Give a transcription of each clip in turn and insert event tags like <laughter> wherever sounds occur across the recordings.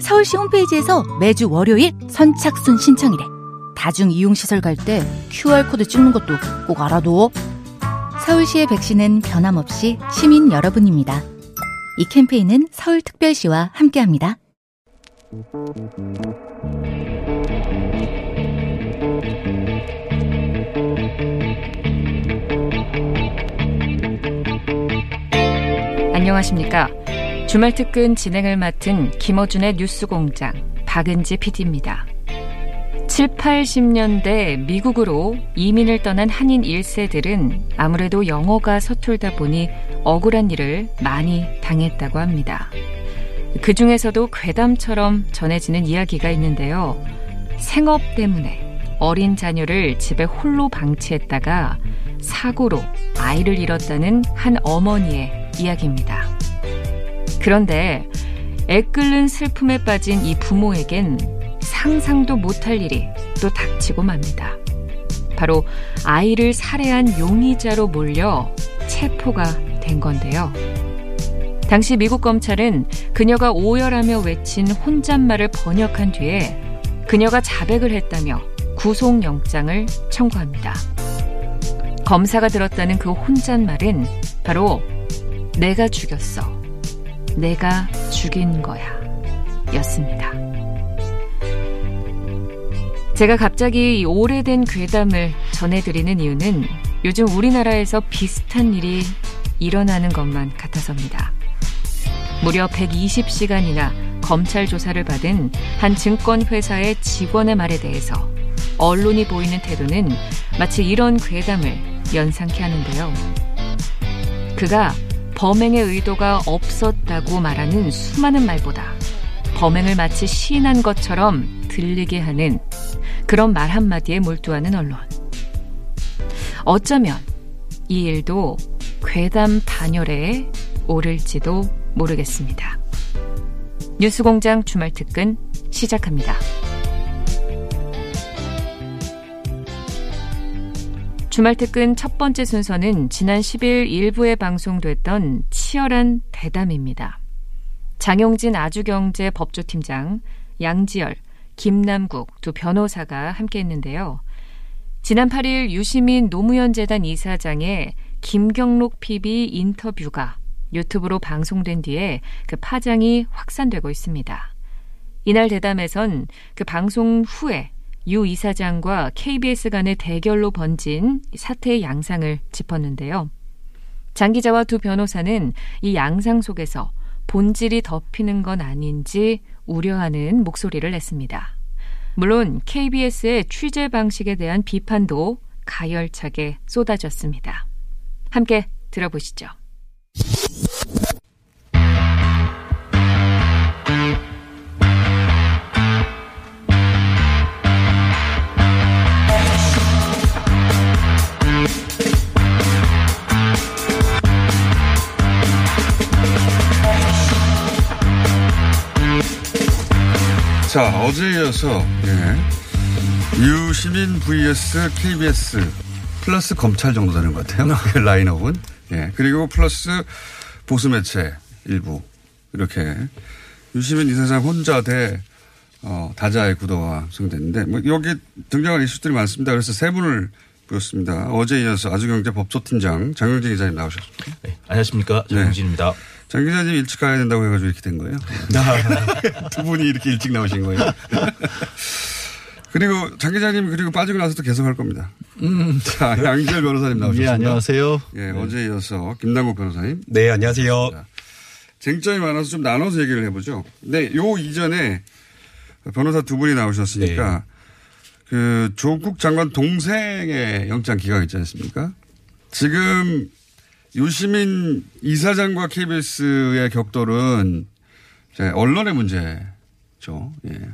서울시 홈페이지에서 매주 월요일 선착순 신청이래. 다중 이용시설 갈 때 QR코드 찍는 것도 꼭 알아둬. 서울시의 백신은 변함없이 시민 여러분입니다. 이 캠페인은 서울특별시와 함께합니다. 안녕하십니까. 주말 특근 진행을 맡은 김어준의 뉴스공장 박은지 PD입니다. 7, 80년대 미국으로 이민을 떠난 한인 1세들은 아무래도 영어가 서툴다 보니 억울한 일을 많이 당했다고 합니다. 그 중에서도 괴담처럼 전해지는 이야기가 있는데요. 생업 때문에 어린 자녀를 집에 홀로 방치했다가 사고로 아이를 잃었다는 한 어머니의 이야기입니다. 그런데 애끓는 슬픔에 빠진 이 부모에겐 상상도 못할 일이 또 닥치고 맙니다. 바로 아이를 살해한 용의자로 몰려 체포가 된 건데요. 당시 미국 검찰은 그녀가 오열하며 외친 혼잣말을 번역한 뒤에 그녀가 자백을 했다며 구속영장을 청구합니다. 검사가 들었다는 그 혼잣말은 바로 내가 죽였어. 내가 죽인 거야. 였습니다. 제가 갑자기 이 오래된 괴담을 전해드리는 이유는 요즘 우리나라에서 비슷한 일이 일어나는 것만 같아서입니다. 무려 120시간이나 검찰 조사를 받은 한 증권회사의 직원의 말에 대해서 언론이 보이는 태도는 마치 이런 괴담을 연상케 하는데요. 그가 범행의 의도가 없었다고 말하는 수많은 말보다 범행을 마치 시인한 것처럼 들리게 하는 그런 말 한마디에 몰두하는 언론. 어쩌면 이 일도 괴담 반열에 오를지도 모르겠습니다. 뉴스공장 주말 특근 시작합니다. 주말 특근 첫 번째 순서는 지난 10일 일부에 방송됐던 치열한 대담입니다. 장용진 아주경제 법조팀장, 양지열, 김남국 두 변호사가 함께 했는데요. 지난 8일 유시민 노무현 재단 이사장의 김경록 PB 인터뷰가 유튜브로 방송된 뒤에 그 파장이 확산되고 있습니다. 이날 대담에선 그 방송 후에 유 이사장과 KBS 간의 대결로 번진 사태의 양상을 짚었는데요. 장 기자와 두 변호사는 이 양상 속에서 본질이 덮이는 건 아닌지 우려하는 목소리를 냈습니다. 물론 KBS의 취재 방식에 대한 비판도 가열차게 쏟아졌습니다. 함께 들어보시죠. 자, 어제 이어서, 예. 유시민 vs KBS 플러스 검찰 정도 되는 것 같아요. 그 라인업은. 예. 그리고 플러스 보수 매체 일부. 이렇게. 유시민 이사장 혼자 대, 어, 다자의 구도가 형성됐는데, 뭐, 여기 등장한 이슈들이 많습니다. 그래서 세 분을 보였습니다. 어제 이어서 아주경제 법조팀장 장영진 기자님 나오셨습니다. 네, 안녕하십니까. 장영진입니다. 네. 장 기자님 일찍 가야 된다고 해가지고 이렇게 된 거예요. <laughs> 두 분이 이렇게 일찍 나오신 거예요. <laughs> 그리고 장 기자님 그리고 빠지고 나서도 계속 할 겁니다. 음. 자, 양지열 변호사님 나오셨습니다. 예, 안녕하세요. 예, 네. 어제 이어서 김남국 변호사님. 네, 안녕하세요. 자, 쟁점이 많아서 좀 나눠서 얘기를 해보죠. 네, 요 이전에 변호사 두 분이 나오셨으니까 네. 그 조국 장관 동생의 영장 기각 있지 않습니까? 지금 유시민 이사장과 KBS의 격돌은 언론의 문제죠. 예.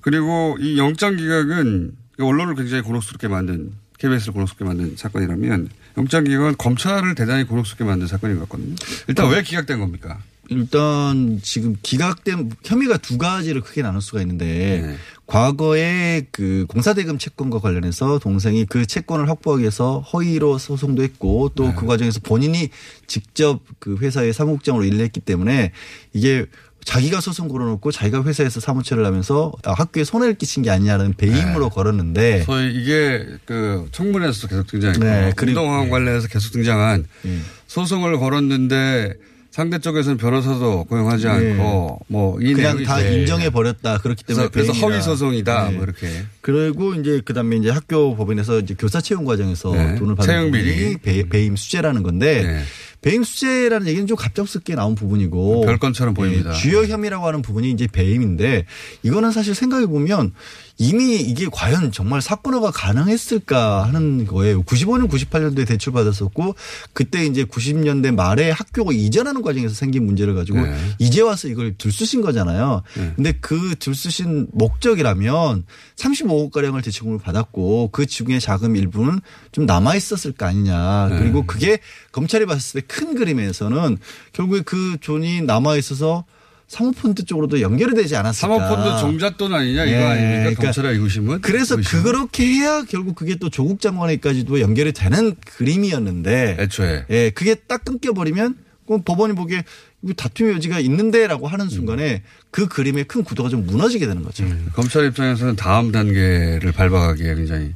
그리고 이 영장 기각은 언론을 굉장히 곤혹스럽게 만든 KBS를 곤혹스럽게 만든 사건이라면 영장 기각은 검찰을 대단히 곤혹스럽게 만든 사건인 것 같거든요. 일단 왜 기각된 겁니까? 일단 지금 기각된 혐의가 두 가지를 크게 나눌 수가 있는데 네. 과거에 그 공사대금 채권과 관련해서 동생이 그 채권을 확보하기 위해서 허위로 소송도 했고 또 네. 그 과정에서 본인이 직접 그 회사의 사무국장으로 일을 했기 때문에 이게 자기가 소송 걸어놓고 자기가 회사에서 사무처를 하면서 학교에 손해를 끼친 게 아니냐는 배임으로 걸었는데 소위 이게 그 청문회에서 계속 등장했고 네, 그리고- 운동화원 관련해서 계속 등장한 예. 소송을 걸었는데 상대 쪽에서는 변호사도 고용하지 않고 뭐이 그냥 다 이제 인정해 버렸다 그렇기 때문에 그래서, 그래서. 허위 소송이다 네. 뭐 이렇게 그리고 이제 그다음에 이제 학교 법인에서 이제 교사 채용 과정에서 네. 돈을 받는 채용 비리. 부분이 배, 배임 수재라는 건데 네. 배임 수재라는 얘기는 좀 갑작스럽게 나온 부분이고 별건처럼 보입니다. 예, 주요 혐의라고 하는 부분이 이제 배임인데 이거는 사실 생각해 보면 이미 이게 과연 정말 사건화가 가능했을까 하는 거예요. 95년, 98년도에 대출 받았었고 그때 이제 90년대 말에 학교가 이전하는 과정에서 생긴 문제를 가지고 네. 이제 와서 이걸 들쑤신 거잖아요. 네. 근데 그 들쑤신 목적이라면 35억 가량을 대출금을 받았고 그 중에 자금 일부는 좀 남아 있었을 거 아니냐. 네. 그리고 그게 검찰이 봤을 때 큰 그림에서는 결국에 그 돈이 남아 있어서 사모펀드 쪽으로도 연결이 되지 않았을까. 사모펀드 종잣돈 아니냐 이거 예, 아닙니까 그러니까 검찰의 의구심은 그래서 의구심은? 그렇게 해야 결국 그게 또 조국 장관에까지도 연결이 되는 그림이었는데 애초에 예, 그게 딱 끊겨버리면 그럼 법원이 보기에 이거 다툼의 여지가 있는데라고 하는 순간에 그 그림의 큰 구도가 좀 무너지게 되는 거죠. 검찰 입장에서는 다음 단계를 밟아가기에 굉장히 뭐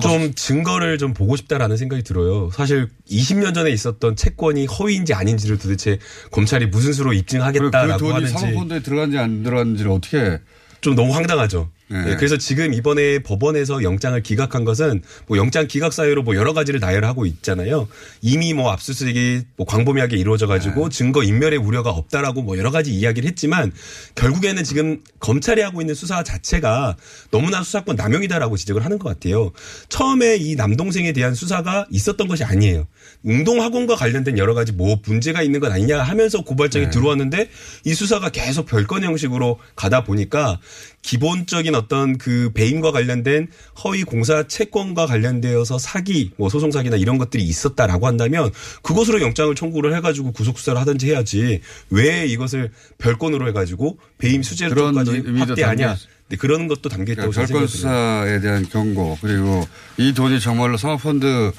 좀 증거를 좀 보고 싶다라는 생각이 들어요. 사실 20년 전에 있었던 채권이 허위인지 아닌지를 도대체 검찰이 무슨 수로 그, 그 입증하겠다라고 돈이 하는지 사모펀드에 들어간지 안 들어간지를 어떻게 좀 너무 황당하죠. 네. 네, 그래서 지금 이번에 법원에서 영장을 기각한 것은 뭐 영장 기각 사유로 뭐 여러 가지를 나열하고 있잖아요. 이미 뭐 압수수색이 뭐 광범위하게 이루어져 가지고 네. 증거 인멸의 우려가 없다라고 뭐 여러 가지 이야기를 했지만 결국에는 지금 검찰이 하고 있는 수사 자체가 너무나 수사권 남용이다라고 지적을 하는 것 같아요. 처음에 이 남동생에 대한 수사가 있었던 것이 아니에요. 운동학원과 관련된 여러 가지 뭐 문제가 있는 것 아니냐 하면서 고발장이 네. 들어왔는데 이 수사가 계속 별건 형식으로 가다 보니까 기본적인 어떤 그 배임과 관련된 허위 공사 채권과 관련되어서 사기, 뭐 소송 사기나 이런 것들이 있었다라고 한다면 그것으로 영장을 청구를 해가지고 구속 수사를 하든지 해야지 왜 이것을 별건으로 해가지고 배임 수재로 그런 까지 의미도 확대하냐. 네, 그런 것도 담겨 있다고 그러니까 별건. 수사에 대한 경고 그리고 이 돈이 정말로 사모펀드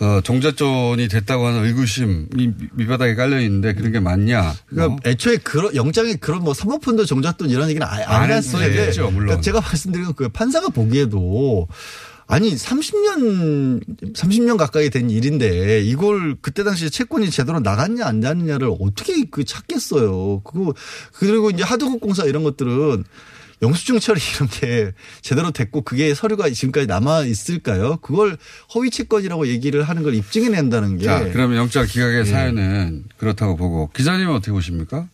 어, 종잣돈이 됐다고 하는 의구심이 밑바닥에 깔려 있는데 그런 게 맞냐? 그러니까 뭐. 애초에 그런 영장에 그런 뭐 사모펀드 종잣돈 이런 얘기는 아예 안안 했었는데 했죠, 물론. 그러니까 제가 말씀드린 그 판사가 보기에도 아니 30년 30년 가까이 된 일인데 이걸 그때 당시에 채권이 제대로 나갔냐 안 나갔냐를 어떻게 그 찾겠어요. 그거 그리고 이제 하드급 공사 이런 것들은 영수증 처리 이런 게 제대로 됐고 그게 서류가 지금까지 남아 있을까요? 그걸 허위 채권이라고 얘기를 하는 걸 입증해 낸다는 게 자, 그러면 영장 기각의 예. 사연은 그렇다고 보고 기자님은 어떻게 보십니까?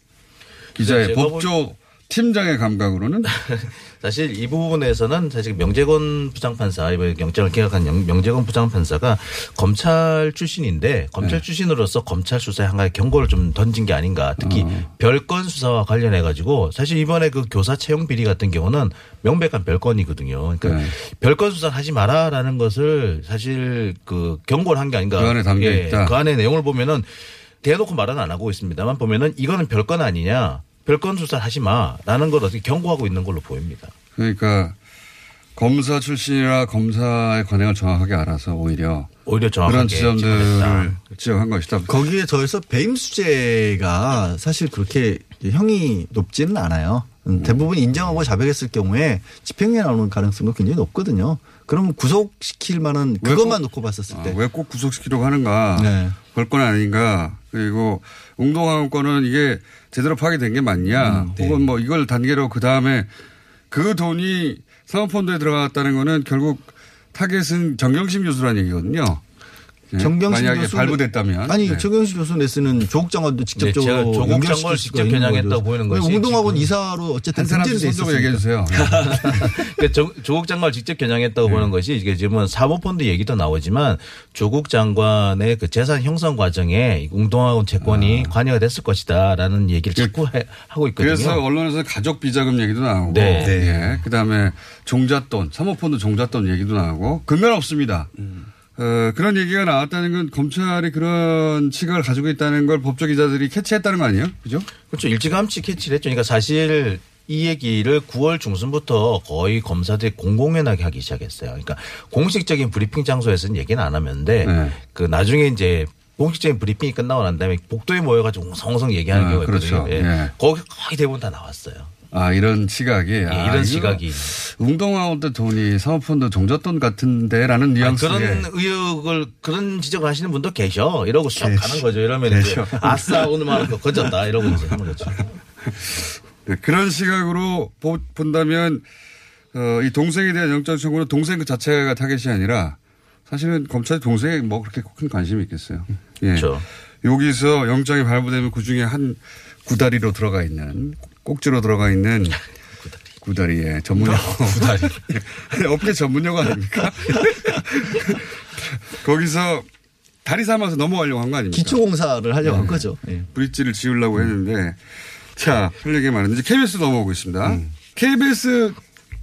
기자의 제가 법조 팀장의 감각으로는 <laughs> 사실 이 부분에서는 사실 명재건 부장판사 이번에 영장을 기각한 영- 명재건 부장판사가 검찰 출신인데 검찰 네. 출신으로서 검찰 수사에 한 가지 경고를 좀 던진 게 아닌가. 특히 어. 별건 수사와 관련해 가지고 사실 이번에 그 교사 채용 비리 같은 경우는 명백한 별건이거든요. 그러니까 네. 별건 수사 하지 마라라는 것을 사실 그 경고를 한 게 아닌가. 그 안에 담겨 있다. 그 안에 내용을 보면은 대놓고 말은 안 하고 있습니다만 보면은 이거는 별건 아니냐. 별건 수사 하지 마라는 걸 어떻게 경고하고 있는 걸로 보입니다. 그러니까 검사 출신이라 검사의 관행을 정확하게 알아서 오히려 오히려 정확하게 그런. 지점들을 지적한 것이다. 거기에 더해서 배임 수재가 사실 그렇게 형이 높지는 않아요. 음, 대부분 인정하고 자백했을 경우에 집행유예 나오는 가능성도 굉장히 높거든요. 그럼 구속시킬 만한 왜 그것만 꼭- 놓고 봤었을 때. 아, 왜꼭 구속시키려고 하는가? 네. 별건 아닌가? 그리고 웅동항권은 이게 제대로 파괴된 게 맞냐? 음, 혹은 뭐 이걸 단계로 그 다음에 그 돈이 사모펀드에 들어갔다는 거는 결국 타겟은 정경심 교수라는 얘기거든요. 예? 정경심 만약에 교수 발부됐다면 아니 네. 정경심 교수 레슨은 조국 장관도 직접적으로 제가 조국 장관을 직접 겨냥했다고 거죠. 보이는 운동학원 지금 이사로 어쨌든 등재돼 있었으니까. 얘기해 주세요. <laughs> 그러니까 조, 조국 장관을 직접 겨냥했다고 보는 것이 이게 지금은 사모펀드 얘기도 나오지만 조국 장관의 그 재산 형성 과정에 운동학원 채권이 관여가 됐을 것이다라는 얘기를 자꾸 해- 하고 있거든요. 그래서 언론에서 가족 비자금 얘기도 나오고, 네. 예. 그다음에 종잣돈, 사모펀드 종잣돈 얘기도 나오고 근면 없습니다. 어, 그런 얘기가 나왔다는 건 검찰이 그런 시각을 가지고 있다는 걸 법조 기자들이 캐치했다는 거 아니에요? 그죠? 그렇죠. 일찌감치 캐치를 했죠. 그러니까 사실 이 얘기를 9월 중순부터 거의 검사들이 공공연하게 하기 시작했어요. 그러니까 공식적인 브리핑 장소에서는 얘기는 안 하는데 네. 그 나중에 이제 공식적인 브리핑이 끝나고 난 다음에 복도에 모여가지고 웅성웅성 얘기하는 아, 경우가 있거든요. 그렇죠. 예. 예. 거기 거의 대부분 다 나왔어요. 아, 이런 시각이. 예, 아, 이런 이거 시각이. 웅동학원 때 돈이 사모펀드 종잣돈 같은데라는 뉘앙스의 그런 의혹을 그런 지적을 하시는 분도 계셔. 이러고 쑥 가는 거죠. 이러면 이제 계셔. 아싸 오늘만 거 건졌다 이러고 이제 하는 거죠. 네, 그런 시각으로 보- 본다면 어, 이 동생에 대한 영장 청구는 동생 그 자체가 타겟이 아니라 사실은 검찰이 동생에 뭐 그렇게 큰 관심이 있겠어요. 예. 그렇죠. 여기서 영장이 발부되면 그 중에 한 구다리로 들어가 있는 꼭지로 들어가 있는 구다리에 전문용어 구다리 <laughs> 업계 전문용어 아닙니까? <laughs> 거기서 다리 삼아서 넘어가려고 한 거 아닙니까? 기초공사를 하려고 한 거죠. 예. 브릿지를 지으려고 했는데 자, 할 얘기 많은데 이제 KBS 넘어오고 있습니다. KBS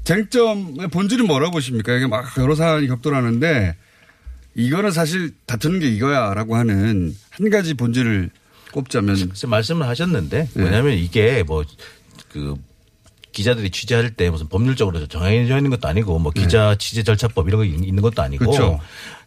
쟁점의 본질은 뭐라고 보십니까? 이게 막 여러 사안이 격돌하는데 이거는 사실 다투는 게 이거야라고 하는 한 가지 본질을 꼽자면 말씀을 하셨는데 네. 왜냐하면 이게 뭐그 기자들이 취재할 때 무슨 법률적으로 정해져 있는 것도 아니고 뭐 기자 취재 절차법 이런 거 있- 있는 것도 아니고 네. 그렇죠.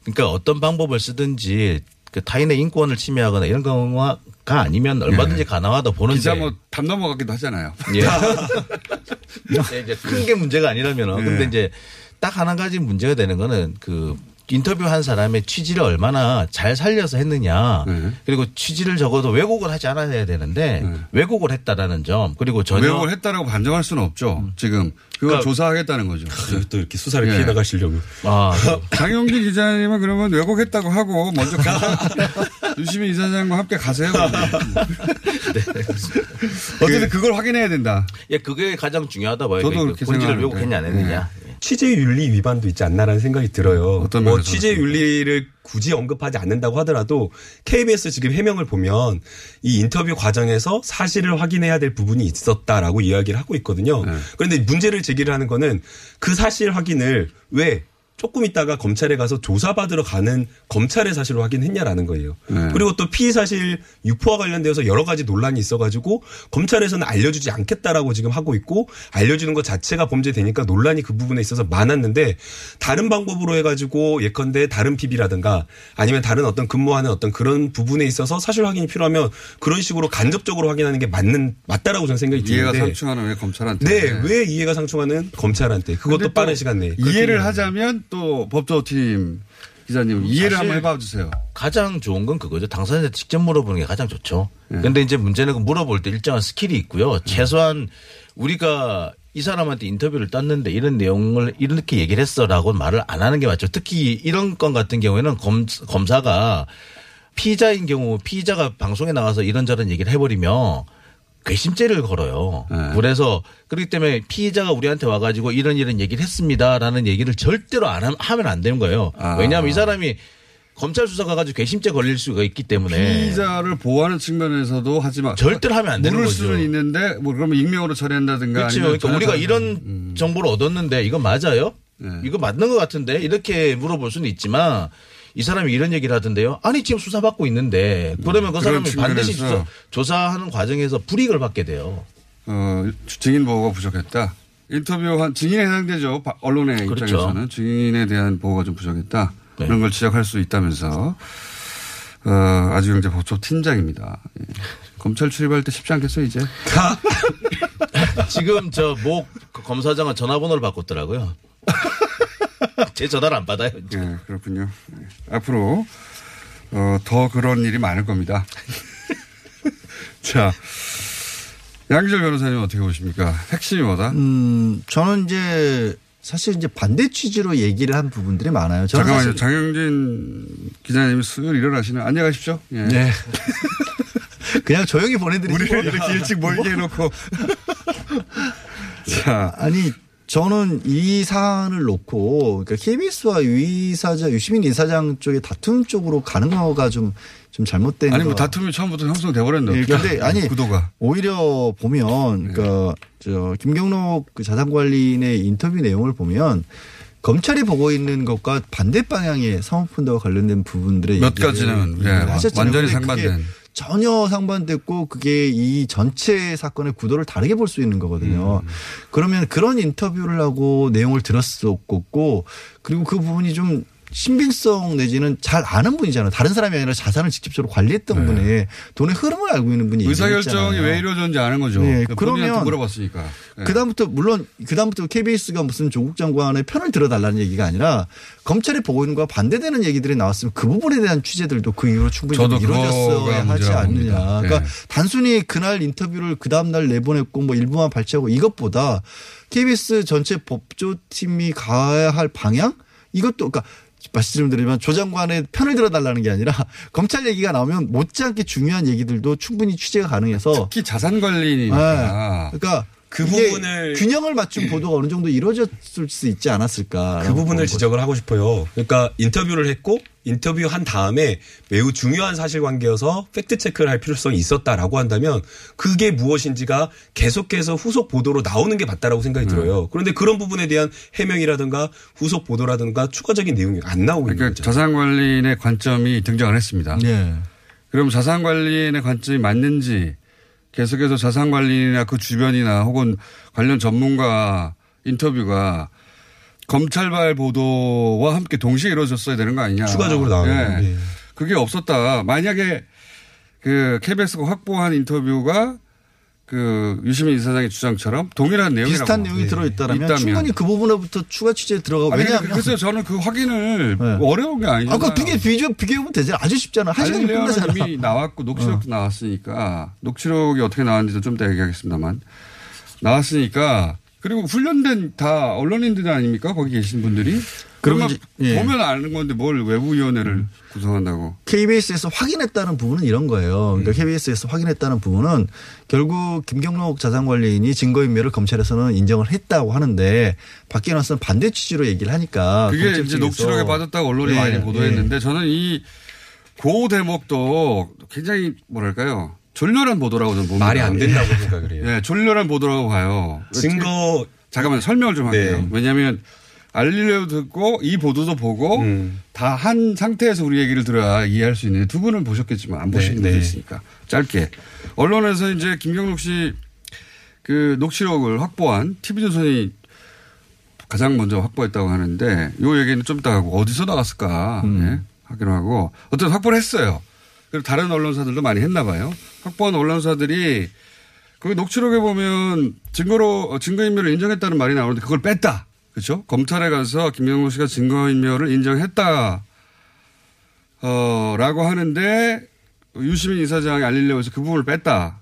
그러니까 어떤 방법을 쓰든지 그 타인의 인권을 침해하거나 이런 경우가 아니면 얼마든지 가능하다 보는데 기자 뭐담 넘어가기도 하잖아요. 예. 네, <laughs> <laughs> 이제 큰 게 문제가 아니라면은 근데 네. 이제 딱 하나 가지 문제가 되는 거는 그 인터뷰한 사람의 취지를 얼마나 잘 살려서 했느냐 네. 그리고 취지를 적어도 왜곡을 하지 않아야 되는데 왜곡을 했다라는 점 그리고 전혀 왜곡을 했다라고 반정할 수는 없죠. 지금 그걸 그러니까 조사하겠다는 거죠. 그리고 또 이렇게 수사를 예. 피해 나가시려고. 아, <laughs> 장영진 기자님은 그러면 왜곡했다고 하고 먼저 가서 <laughs> 유시민 이사장과 함께 가세요. <laughs> 어쨌든 그걸 확인해야 된다. 예, 그게 가장 중요하다 봐요. 저도 그 그렇게 본질을. 왜곡했냐 안 했느냐. 예. 취재윤리 위반도 있지 않나라는 생각이 들어요. 어떤 뭐 취재윤리를 굳이 언급하지 않는다고 하더라도 KBS 지금 해명을 보면 이 인터뷰 과정에서 사실을 확인해야 될 부분이 있었다라고 이야기를 하고 있거든요. 네. 그런데 문제를 제기를 하는 거는 그 사실 확인을 왜 조금 있다가 검찰에 가서 조사받으러 가는 검찰의 사실을 확인했냐라는 거예요. 네. 그리고 또 피의 사실 유포와 관련돼서 여러 가지 논란이 있어가지고 검찰에서는 알려주지 않겠다라고 지금 하고 있고 알려주는 것 자체가 범죄되니까 논란이 그 부분에 있어서 많았는데 다른 방법으로 해가지고 예컨대 다른 PB라든가 아니면 다른 어떤 근무하는 어떤 그런 부분에 있어서 사실 확인이 필요하면 그런 식으로 간접적으로 확인하는 게 맞는 맞다라고 저는 생각이 이해가 드는데 상충하는 왜 검찰한테. 네, 왜 이해가 상충하는 검찰한테 그것도 빠른 시간 내에 이해를 하자면 또 법조팀 기자님 이해를 사실- 한번 해봐 주세요. 가장 좋은 건 그거죠. 당사자한테 직접 물어보는 게 가장 좋죠. 네. 근데 이제 문제는 그 물어볼 때 일정한 skill이 있고요. 최소한 우리가 이 사람한테 인터뷰를 땄는데 이런 내용을 이렇게 얘기를 했어라고 말을 안 하는 게 맞죠. 특히 이런 건 같은 경우에는 검, 검사가 피의자인 경우 피의자가 방송에 나가서 이런저런 얘기를 해버리면 괘씸죄를 걸어요. 네. 그래서 그렇기 때문에 피의자가 우리한테 와가지고 이런 이런 얘기를 했습니다라는 얘기를 절대로 안 함- 하면 안 되는 거예요. 아. 왜냐하면 이 사람이 검찰 수사 가 가지고 괘씸죄 걸릴 수가 있기 때문에 피의자를 보호하는 측면에서도 하지만 절대로 하면 안 되는 물을 거죠. 수는 있는데 뭐 그러면 익명으로 처리한다든가 그렇죠. 그러니까 우리가 이런 음. 정보를 얻었는데 이거 맞아요? 네. 이거 맞는 것 같은데 이렇게 물어볼 수는 있지만 이 사람이 이런 얘기를 하던데요. 아니 지금 수사받고 있는데 그러면 그 사람이 반드시. 조사, 조사하는 과정에서 불이익을 받게 돼요. 어, 증인 보호가 부족했다. 인터뷰한 증인에 해당되죠. 바- 언론의 그렇죠. 입장에서는 증인에 대한 보호가 좀 부족했다. 네. 그런 걸 지적할 수 있다면서 어, 아주경제 법조 팀장입니다. 예. 검찰 출입할 때 쉽지 않겠어요 이제. <laughs> 지금 저모 검사장은 전화번호를 바꿨더라고요. <laughs> 제 전화를 안 받아요. 예, 그렇군요. 예. 앞으로 어, 더 그런 일이 많을 겁니다. <laughs> 자, 양기절 변호사님 어떻게 보십니까? 핵심이 뭐다? 음, 저는 이제 사실 이제 반대 취지로 얘기를 한 부분들이 많아요. 잠깐만요. 장영진 기자님이 수요일 일어나시는 안녕하십시오. 예. 네. <laughs> 그냥 조용히 보내드리고 우리를 이렇게 일찍 모이게 해놓고. 자, 아니 저는 이 사안을 놓고 그러니까 KBS와 유 이사장 유시민 이사장 쪽의 다툼 쪽으로 가는 거가 좀 좀 잘못된 아니 뭐 거. 다툼이 처음부터 형성돼 버렸는데. 예, 근데 아니 구도가. 오히려 보면 그러니까 저 김경록 그 자산관리인의 인터뷰 내용을 보면 검찰이 보고 있는 것과 반대 방향의 사모펀드와 관련된 부분들의 몇 가지는, 예, 하셨잖아요. 완전히 상반된. 전혀 상반됐고 그게 이 전체 사건의 구도를 다르게 볼 수 있는 거거든요. 음. 그러면 그런 인터뷰를 하고 내용을 들었었고 그리고 그 부분이 좀 신빙성 내지는 잘 아는 분이잖아요. 다른 사람이 아니라 자산을 직접적으로 관리했던 분이 돈의 흐름을 알고 있는 분이 네. 의사결정이. 왜 이루어졌는지 아는 거죠. 네, 그러니까 그러면 물어봤으니까. 예. 그다음부터 물론 그다음부터 KBS가 무슨 조국 장관의 편을 들어달라는 얘기가 아니라 검찰이 보고 있는 거와 반대되는 얘기들이 나왔으면 그 부분에 대한 취재들도 그 이후로 충분히 이루어졌어야 하지 않느냐. 봅니다. 그러니까 네. 단순히 그날 인터뷰를 그 다음 날 내보냈고 뭐 일부만 발췌하고 이것보다 KBS 전체 법조팀이 가야 할 방향 이것도 그러니까 말씀드리면 조 장관의 편을 들어달라는 게 아니라 <laughs> 검찰 얘기가 나오면 못지않게 중요한 얘기들도 충분히 취재가 가능해서 특히 자산 관리니까. 네. 그러니까 그 부분을- 균형을 맞춘 보도가 어느 정도 이루어졌을 수 있지 않았을까. 그 부분을 지적을 하고 싶어요. 그러니까 인터뷰를 했고 인터뷰 한 다음에 매우 중요한 사실관계여서 팩트 체크를 할 필요성이 있었다라고 한다면 그게 무엇인지가 계속해서 후속 보도로 나오는 게 맞다라고 생각이 들어요. 그런데 그런 부분에 대한 해명이라든가 후속 보도라든가 추가적인 내용이 안 나오고 있는 그러니까 거죠. 자산 관리인의 관점이 등장을 했습니다. 네. 그럼 자산 관리인의 관점이 맞는지 계속해서 자산 관리인이나 그 주변이나 혹은 관련 전문가 인터뷰가 검찰발 보도와 함께 동시에 이루어졌어야 되는 거 아니냐. 추가적으로 나오는 예. 거. 예. 그게 없었다. 만약에 그 KBS가 확보한 인터뷰가 그 유시민 이사장의 주장처럼 동일한 내용이라고 비슷한 내용이 예. 들어있다면 있다면. 충분히 그 부분에부터 추가 취재에 들어가고 아니, 왜냐하면 글쎄요, 저는 그 확인을 네. 어려운 게 아니잖아요. 아까 비교 비교 비교해보면 되잖아. 아주 쉽잖아. 한 시간이 끝나잖아. 어. 이미 나왔고 녹취록도 나왔으니까 녹취록이 어떻게 나왔는지도 좀 이따 얘기하겠습니다만 나왔으니까 그리고 훈련된 다 언론인들 아닙니까 거기 계신 분들이 그러면 예. 음. 보면 아는 건데 뭘 외부위원회를 구성한다고 KBS에서 확인했다는 부분은 이런 거예요. 음. 그러니까 KBS에서 확인했다는 부분은 결국 김경록 자산관리인이 증거인멸을 검찰에서는 인정을 했다고 하는데 밖에 나서는 반대 취지로 얘기를 하니까 그게 이제 녹취록에 빠졌다고 언론이 예, 많이 보도했는데 저는 이 고 대목도 굉장히 뭐랄까요 졸렬한 보도라고 저는 봅니다. 말이 안 된다고 생각을 해요. 예, 졸렬한 보도라고 봐요. 증거 잠깐만 설명을 좀 할게요. 네. 왜냐하면 알릴레오 듣고 이 보도도 보고 음. 다한 상태에서 우리 얘기를 들어야 이해할 수 있는데 두 분은 보셨겠지만 안 보신 네, 분도 네. 있으니까 짧게 언론에서 이제 김경록 씨 그 녹취록을 확보한 TV조선이 가장 먼저 확보했다고 하는데 요 얘기는 좀 이따 하고 어디서 나갔을까 예, 하기로 하고 어쨌든 확보를 했어요. 그리고 다른 언론사들도 많이 했나 봐요. 확보한 언론사들이 그 녹취록에 보면 증거로 증거인멸을 인정했다는 말이 나오는데 그걸 뺐다. 그렇죠? 검찰에 가서 김영호 씨가 증거인멸을 인정했다. 어, 라고 하는데 유시민 이사장이 알리려고 그 부분을 뺐다.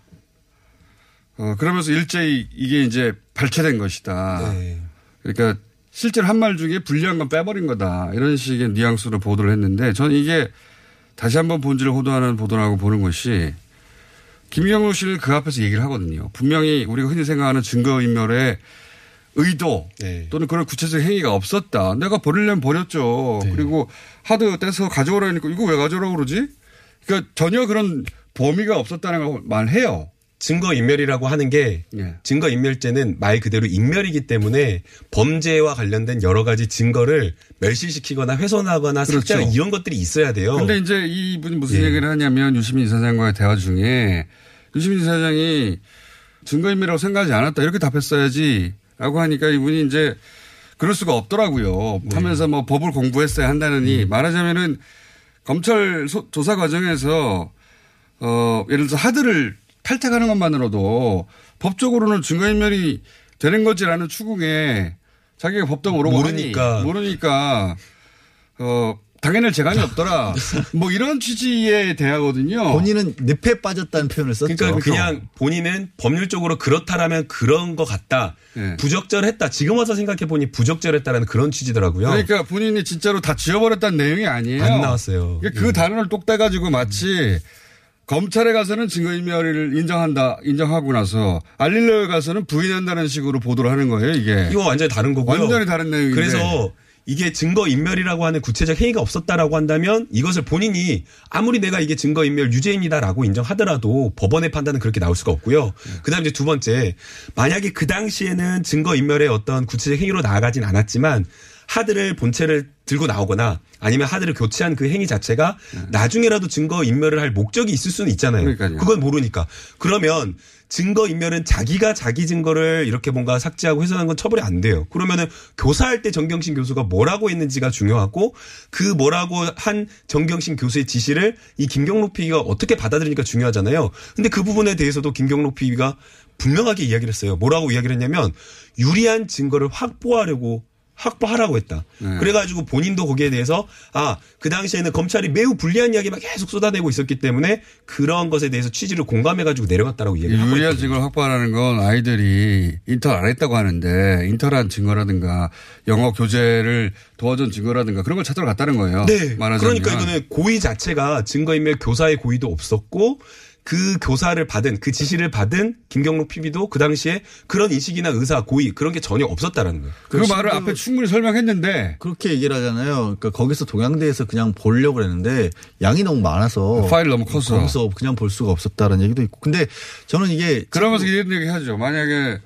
어, 그러면서 일제히 이게 이제 발췌된 것이다. 네. 그러니까 실제로 한 말 중에 불리한 건 빼버린 거다. 이런 식의 뉘앙스로 보도를 했는데 저는 이게 다시 한번 본질을 호도하는 보도라고 보는 것이 김경록 씨는 그 앞에서 얘기를 하거든요. 분명히 우리가 흔히 생각하는 증거인멸의 의도 네. 또는 그런 구체적 행위가 없었다. 내가 버리려면 버렸죠. 네. 그리고 하드 떼서 가져오라 니까 이거 왜 가져오라고 그러지? 그러니까 전혀 그런 범위가 없었다는 걸 말해요. 증거 인멸이라고 하는 게 예. 증거 인멸죄는 말 그대로 인멸이기 때문에 범죄와 관련된 여러 가지 증거를 멸실시키거나 훼손하거나 그렇죠. 삭제하거나 이런 것들이 있어야 돼요. 근데 이제 이분이 무슨 예. 얘기를 하냐면 유시민 이사장과의 대화 중에 유시민 이사장이 증거 인멸이라고 생각하지 않았다 이렇게 답했어야지 라고 하니까 이분이 이제 그럴 수가 없더라고요. 네. 하면서 뭐 법을 공부했어야 한다느니 음. 말하자면은 검찰 소- 조사 과정에서 어 예를 들어서 하드를 탈퇴하는 것만으로도 법적으로는 증거인멸이 되는 거지라는 추궁에 자기가 법정 오르고 모르니까. 모르니까 어 당연할 재간이 없더라. <laughs> 뭐 이런 취지의 대화거든요. 본인은 늪에 빠졌다는 표현을 썼죠. 그러니까 그냥 본인은 법률적으로 그렇다라면 그런 것 같다. 네. 부적절했다. 지금 와서 생각해 보니 부적절했다는 그런 취지더라고요. 그러니까 본인이 진짜로 다 지워버렸다는 내용이 아니에요. 안 나왔어요. 그러니까 그 단어를 똑 떼가지고 마치 검찰에 가서는 증거인멸을 인정한다, 인정하고 나서 알릴러에 가서는 부인한다는 식으로 보도를 하는 거예요, 이게. 이거 완전히 다른 거고요. 완전히 다른 내용인데. 그래서 이게 증거 인멸이라고 하는 구체적 행위가 없었다라고 한다면 이것을 본인이 아무리 내가 이게 증거 인멸 유죄인이다라고 인정하더라도 법원의 판단은 그렇게 나올 수가 없고요. 그 다음 이제 두 번째 만약에 그 당시에는 증거 인멸의 어떤 구체적 행위로 나아가진 않았지만 하드를 본체를 들고 나오거나 아니면 하드를 교체한 그 행위 자체가 나중에라도 증거 인멸을 할 목적이 있을 수는 있잖아요. 그러니까요. 그건 모르니까. 그러면 증거 인멸은 자기가 자기 증거를 이렇게 뭔가 삭제하고 훼손한 건 처벌이 안 돼요. 그러면은 교사할 때 정경심 교수가 뭐라고 했는지가 중요하고 그 뭐라고 한 정경심 교수의 지시를 이 김경록 PB가 어떻게 받아들이니까 중요하잖아요. 근데 그 부분에 대해서도 김경록 PB가 분명하게 이야기를 했어요. 뭐라고 이야기를 했냐면 유리한 증거를 확보하려고 확보하라고 했다. 네. 그래가지고 본인도 거기에 대해서 아 그 당시에는 검찰이 매우 불리한 이야기만 계속 쏟아내고 있었기 때문에 그런 것에 대해서 취지를 공감해가지고 내려갔다라고 이 얘기를 하고 유리한 있거든요. 증거를 확보하라는 건 아이들이 인터 안 했다고 하는데 인터한 증거라든가 영어 교재를 도와준 증거라든가 그런 걸 찾으러 갔다는 거예요. 네. 말하자면. 그러니까 이거는 고의 자체가 증거인멸 교사의 고의도 없었고 그 교사를 받은 그 지시를 받은 김경록 PB도 그 당시에 그런 인식이나 의사 고의 그런 게 전혀 없었다라는 거예요. 그 말을 앞에 충분히 설명했는데 그렇게 얘기를 하잖아요. 그러니까 거기서 동양대에서 그냥 보려고 그랬는데 양이 너무 많아서 파일 너무 커서. 거기서 그냥 볼 수가 없었다는 얘기도 있고. 근데 저는 이게 그러면서 이런 얘기 하죠. 만약에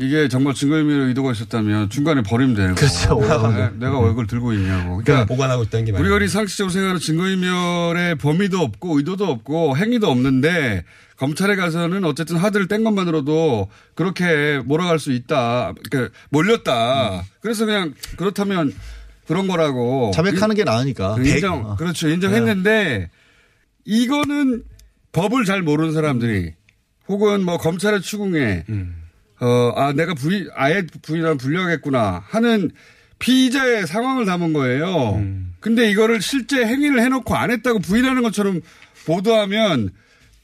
이게 정말 증거인멸 의도가 있었다면 중간에 거. 그렇죠. 네, <laughs> 내가 왜 그걸 들고 있냐고. 그러니까 보관하고 있다는 게 우리가. 우리 상식적으로 생각하는 증거인멸의 범위도 없고 의도도 없고 행위도 없는데 검찰에 가서는 어쨌든 하드를 뗀 것만으로도 그렇게 몰아갈 수 있다. 그러니까 몰렸다. 그래서 그냥 그렇다면 그런 거라고. 자백하는 게 나으니까. 그 인정, 그렇죠. 인정했는데 이거는 법을 잘 모르는 사람들이 혹은 뭐 검찰의 추궁에 어, 아, 내가 부인, 아예 부인하면 불리하겠구나 하는 피의자의 상황을 담은 거예요. 근데 이거를 실제 행위를 해놓고 안 했다고 부인하는 것처럼 보도하면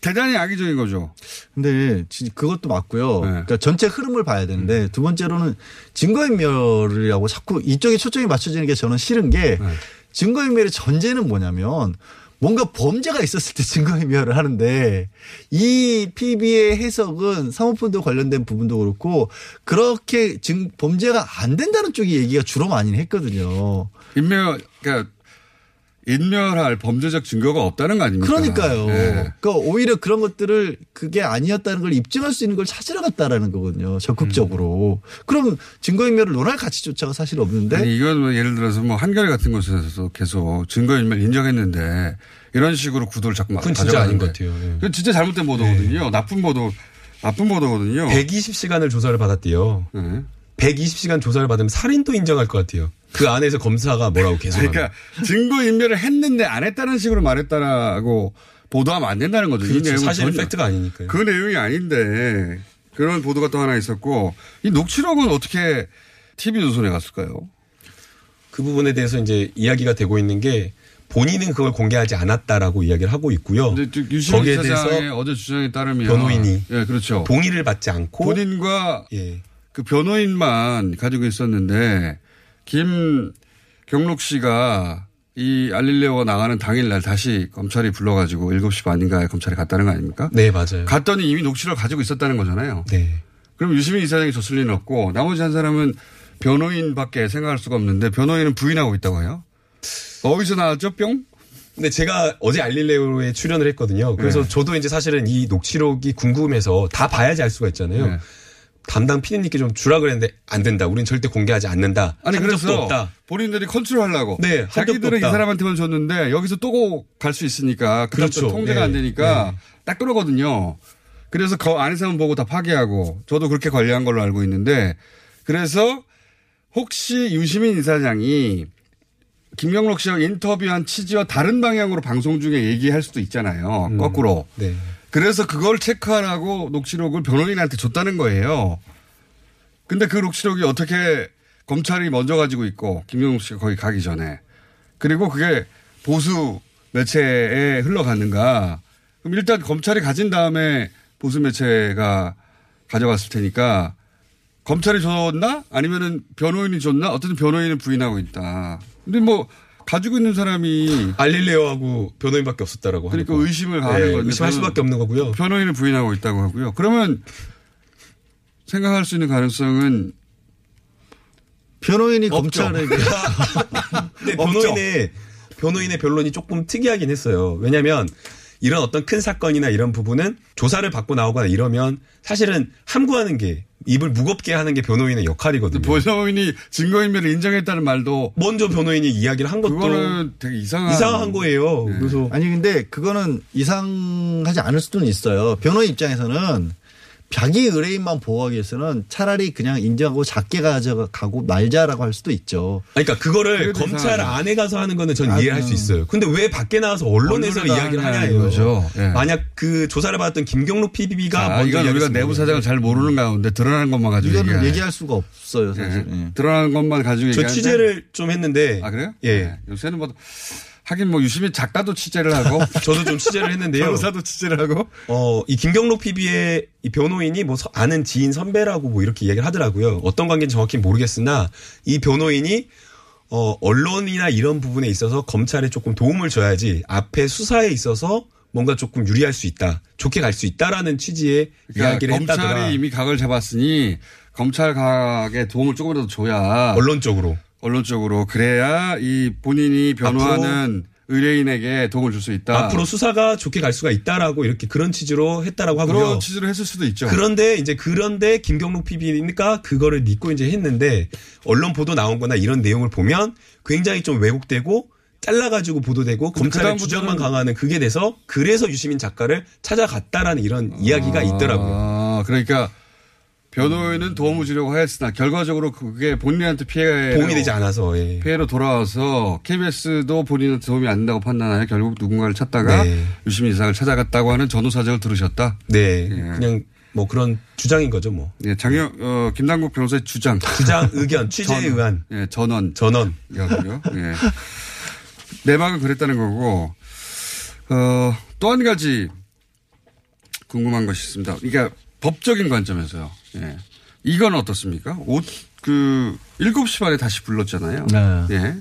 대단히 악의적인 거죠. 근데 진- 그것도 맞고요. 네. 그러니까 전체 흐름을 봐야 되는데 두 번째로는 증거인멸이라고 자꾸 이쪽에 초점이 맞춰지는 게 저는 싫은 게 네. 증거인멸의 전제는 뭐냐면 뭔가 범죄가 있었을 때 증거인멸을 하는데 이 PB의 해석은 사모펀드 관련된 부분도 그렇고 그렇게 증 범죄가 안 된다는 쪽이 얘기가 주로 많이 했거든요. 인멸, 그러니까 인멸할 범죄적 증거가 없다는 거 아닙니까? 그러니까요. 예. 그러니까 오히려 그런 것들을 그게 아니었다는 걸 입증할 수 있는 걸 찾으러 갔다라는 거거든요. 적극적으로. 그럼 증거인멸을 논할 가치조차가 사실 없는데 아니 이건 뭐 예를 들어서 뭐 한겨레 같은 곳에서 계속 증거인멸 인정했는데 이런 식으로 구도를 자꾸 그건 진짜 아닌 것 같아요. 예. 그건 진짜 잘못된 보도거든요. 나쁜 보도, 나쁜 보도거든요. 120시간을 조사를 받았대요. 네. 120시간 조사를 받으면 살인도 인정할 것 같아요. 그 안에서 검사가 뭐라고 계속. 그러니까 증거 인멸을 했는데 안 했다는 식으로 말했다라고 보도하면 안 된다는 거죠. 이 그렇죠. 전혀 팩트가 아니니까요. 그 내용이 아닌데 그런 보도가 또 하나 있었고 이 녹취록은 어떻게 TV 조선에 갔을까요? 그 부분에 대해서 이제 이야기가 되고 있는 게 본인은 그걸 공개하지 않았다라고 이야기를 하고 있고요. 거기에 대해서 어제 주장에 따르면 변호인이 예 그렇죠. 동의를 받지 않고 본인과 예. 그 변호인만 가지고 있었는데 김경록 씨가 이 알릴레오가 나가는 당일날 다시 검찰이 불러가지고 7시 반인가에 검찰에 갔다는 거 아닙니까? 네, 맞아요. 갔더니 이미 녹취록을 가지고 있었다는 거잖아요. 네. 그럼 유시민 이사장이 줬을 리는 없고 나머지 한 사람은 변호인밖에 생각할 수가 없는데 변호인은 부인하고 있다고 해요. 어디서 나왔죠? 뿅? 근데 제가 어제 알릴레오에 출연을 했거든요. 그래서 네. 저도 이제 사실은 이 녹취록이 궁금해서 다 봐야지 알 수가 있잖아요. 네. 담당 피디님께 좀 주라 그랬는데 안 된다. 우린 절대 공개하지 않는다. 아니 그래서 없다. 본인들이 컨트롤하려고 네, 자기들은 이. 사람한테만 줬는데 여기서 또 갈 수 있으니까 그렇죠. 그렇죠. 통제가 네. 안 되니까 네. 딱 그러거든요. 그래서 그 안에서만 보고 다 파괴하고 저도 그렇게 관리한 걸로 알고 있는데 그래서 혹시 유시민 이사장이 김경록 씨와 인터뷰한 취지와 다른 방향으로 방송 중에 얘기할 수도 있잖아요. 음. 거꾸로. 네. 그래서 그걸 체크하라고 녹취록을 변호인한테 줬다는 거예요. 근데 그 녹취록이 어떻게 검찰이 먼저 가지고 있고 김경록 씨가 거기 가기 전에 그리고 그게 보수 매체에 흘러갔는가. 그럼 일단 검찰이 가진 다음에 보수 매체가 가져갔을 테니까 검찰이 줬나? 아니면은 변호인이 줬나? 어쨌든 변호인은 부인하고 있다. 근데 뭐 가지고 있는 사람이 알릴레오하고 변호인밖에 없었다라고 그러니까 하니까. 의심을 가하는 네, 건데 의심할 수밖에 없는 거고요. 변호인을 부인하고 있다고 하고요. 그러면 생각할 수 있는 가능성은 변호인이 없죠. 검찰에게 <laughs> 근데 변호인의 변호인의 변론이 조금 특이하긴 했어요. 왜냐하면 이런 어떤 큰 사건이나 이런 부분은 조사를 받고 나오거나 이러면 사실은 함구하는 게 입을 무겁게 하는 게 변호인의 역할이거든요. 변호인이 증거인멸을 인정했다는 말도 먼저 변호인이 이야기를 한 것도 그거는 되게 이상한 이상한 거예요. 네. 그래서 아니 근데 그거는 이상하지 않을 수는 있어요. 변호인 입장에서는 자기 의뢰인만 보호하기 위해서는 차라리 그냥 인정하고 작게 가져가고 말자라고 할 수도 있죠. 아니, 그러니까 그거를 검찰 이상하죠. 안에 가서 하는 거는 전 아, 이해할 수 음. 있어요. 근데 왜 밖에 나와서 언론에서 이야기를 하냐. 이거죠. 예. 만약 그 조사를 받았던 김경록 PB가 아, 먼저 이건 우리가 내부 사정을 잘 모르는 가운데 드러나는 것만 가지고 이거는. 얘기할 수가 없어요, 사실. 예. 예. 드러나는 것만 가지고 저 취재를 좀 했는데 아 그래요? 예. 네. 요새는 뭐 하긴 뭐 유시민 작가도 취재를 하고 <laughs> 저도 좀 취재를 했는데요. 변호사도 취재를 하고 어, 이 김경록 PB의 이 변호인이 뭐 서- 아는 지인 선배라고 뭐 이렇게 이야기를 하더라고요. 어떤 관계인지 정확히 모르겠으나 이 변호인이 어, 언론이나 이런 부분에 있어서 검찰에 조금 도움을 줘야지 앞에 수사에 있어서 뭔가 조금 유리할 수 있다. 좋게 갈 수 있다라는 취지의 그러니까 이야기를 검찰이 했다더라. 이미 각을 잡았으니 검찰 각에 도움을 조금이라도 줘야 언론 쪽으로. 언론 쪽으로 그래야 이 본인이 변호하는 의뢰인에게 도움을 줄 수 있다. 앞으로 수사가 좋게 갈 수가 있다라고 이렇게 그런 취지로 했다라고 하고요. 그런 취지로 했을 수도 있죠. 그런데 이제 그런데 김경록 PB니까 그거를 믿고 이제 했는데 언론 보도 나온 거나 이런 내용을 보면 굉장히 좀 왜곡되고 잘라가지고 보도되고 검찰의 주장만 강화하는 그게 돼서 그래서 유시민 작가를 찾아갔다라는 이런 이야기가 있더라고요. 아, 그러니까 변호인은 도움을 주려고 했으나 결과적으로 그게 본인한테 피해 도움이 되지 않아서 예. 피해로 돌아와서 KBS도 본인한테 도움이 안 된다고 판단하여 결국 누군가를 찾다가 네. 유시민 이사를 찾아갔다고 하는 전후 사정을 들으셨다. 네, 그냥 뭐 그런 주장인 거죠 뭐. 예, 장영 어, 김남국 변호사의 주장. 주장, <laughs> 의견, 취재에 전- 의한 예, 전원. 전원. 이야기요. 예. 내막은 그랬다는 거고, 어, 또 한 가지 궁금한 것이 있습니다. 그러니까 법적인 관점에서요. 예. 이건 어떻습니까? 옷, 그, 7시 반에 다시 불렀잖아요. 네. 예.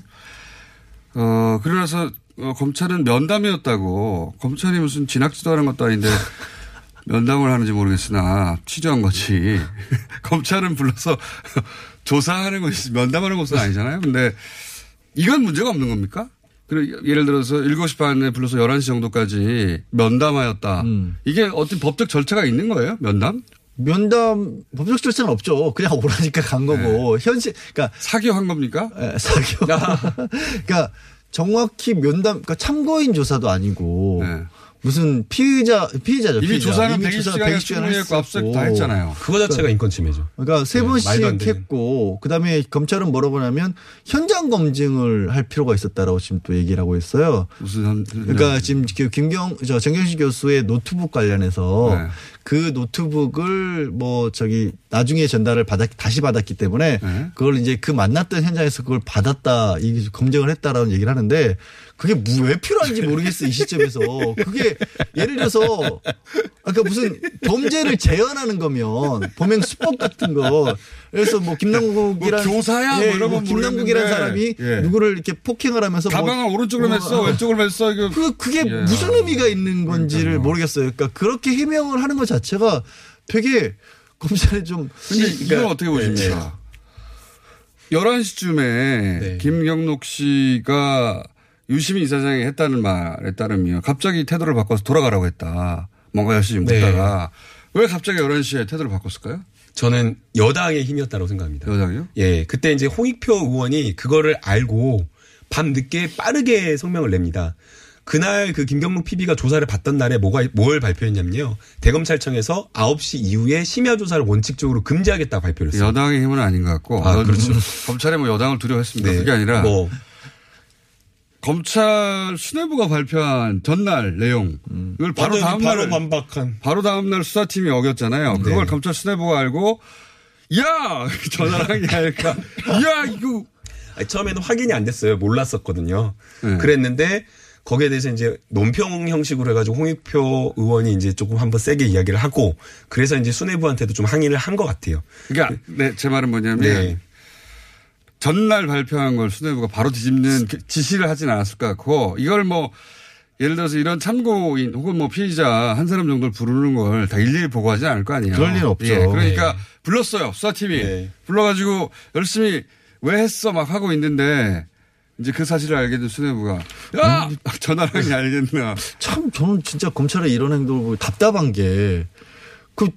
어, 그러나서 어, 검찰은 면담이었다고, 검찰이 무슨 진학지도 하는 것도 아닌데, <laughs> 면담을 하는지 모르겠으나 취조한 거지. <laughs> 검찰은 불러서 <laughs> 조사하는 것이 면담하는 것은 아니잖아요. 근데 이건 문제가 없는 겁니까? 그리고 예를 들어서 7시 반에 불러서 11시 정도까지 면담하였다. 음. 이게 어떤 법적 절차가 있는 거예요? 면담? 면담 법적 절차는 없죠. 그냥 오라니까 간 거고 현실 그러니까 사기한 겁니까? 에, 사교. <laughs> 그러니까 정확히 면담 그러니까 참고인 조사도 아니고 네. 무슨 피의자 피의자죠. 이미 피의자. 조사는 이미 120시간에 조사를 120시간 충분했고 압수수색. 다 했잖아요. 그거 자체가 인권 침해죠. 그러니까 세 네, 번씩. 했고 그다음에 검찰은 뭐라고 하냐면 현장 검증을 할 필요가 있었다라고 지금 또 얘기를 하고 있어요. 무슨 한, 그러니까 지금 그 김경 저 정경식 교수의 노트북 관련해서 네. 그 노트북을 뭐 저기 나중에 전달을 받았 다시 받았기 때문에 네. 그걸 이제 그 만났던 현장에서 그걸 받았다 이 검증을 했다라는 얘기를 하는데 그게 무- 왜 필요한지 모르겠어 이 시점에서 그게 예를 들어서 아까 무슨 범죄를 재현하는 거면 범행 수법 같은 거 그래서 뭐 김남국이란 뭐 교사야? 뭐 이런 건 김남국이란. 사람이 예. 누구를 이렇게 폭행을 하면서 뭐 가방을 오른쪽으로 뭐, 맸어, 어, 왼쪽으로 맸어. 그 그게 예. 무슨 의미가 있는 건지를 그러니까요. 모르겠어요. 그러니까 그렇게 해명을 하는 것 자체가 되게 검찰이 좀 근데 시- 이건 그러니까 어떻게 보십니까? 11시쯤에 네. 김경록 씨가 유시민 이사장이 했다는 말에 따르면 갑자기 태도를 바꿔서 돌아가라고 했다. 뭔가 열심히 네. 묻다가 왜 갑자기 11시에 태도를 바꿨을까요? 저는 여당의 힘이었다고 생각합니다. 여당이요? 예, 그때 이제 홍익표 의원이 그거를 알고 밤 늦게 빠르게 성명을 냅니다. 그날 그 김경록 PB가 조사를 받던 날에 뭐가 뭘 발표했냐면요. 대검찰청에서 9시 이후에 심야 조사를 원칙적으로 금지하겠다고 발표를 했어요. 여당의 힘은 아닌 것 같고. 아, 여- 그렇죠. 검찰이 뭐 여당을 두려워했습니다. 네. 그게 아니라 뭐 검찰 수뇌부가 발표한 전날 내용을 바로 완전히 다음날 바로 반박한 바로 다음 날 수사팀이 어겼잖아요. 그걸 네. 검찰 수뇌부가 알고 야 <laughs> 전화를 한게 아닐까. 야 이거 아니, 처음에는 확인이 안 됐어요. 몰랐었거든요. 네. 그랬는데 거기에 대해서 이제 논평 형식으로 해가지고 홍익표 의원이 이제 조금 한번 세게 이야기를 하고 그래서 이제 수뇌부한테도 좀 항의를 한 것 같아요. 그러니까 네, 제 말은 뭐냐면 네. 전날 발표한 걸 수뇌부가 바로 뒤집는 그 지시를 하진 않았을 것 같고 이걸 뭐 예를 들어서 이런 참고인 혹은 뭐 피의자 한 사람 정도를 부르는 걸 다 일일이 보고하지 않을 거 아니에요. 그럴 리는 없죠. 예, 그러니까 불렀어요. 수사팀이 네. 불러가지고 열심히 왜 했어? 막 하고 있는데 이제 그 사실을 알게 된 수뇌부가 야! <laughs> 전화랑이 알겠나. 참 저는 진짜 검찰의 이런 행동을 보고 답답한 게 그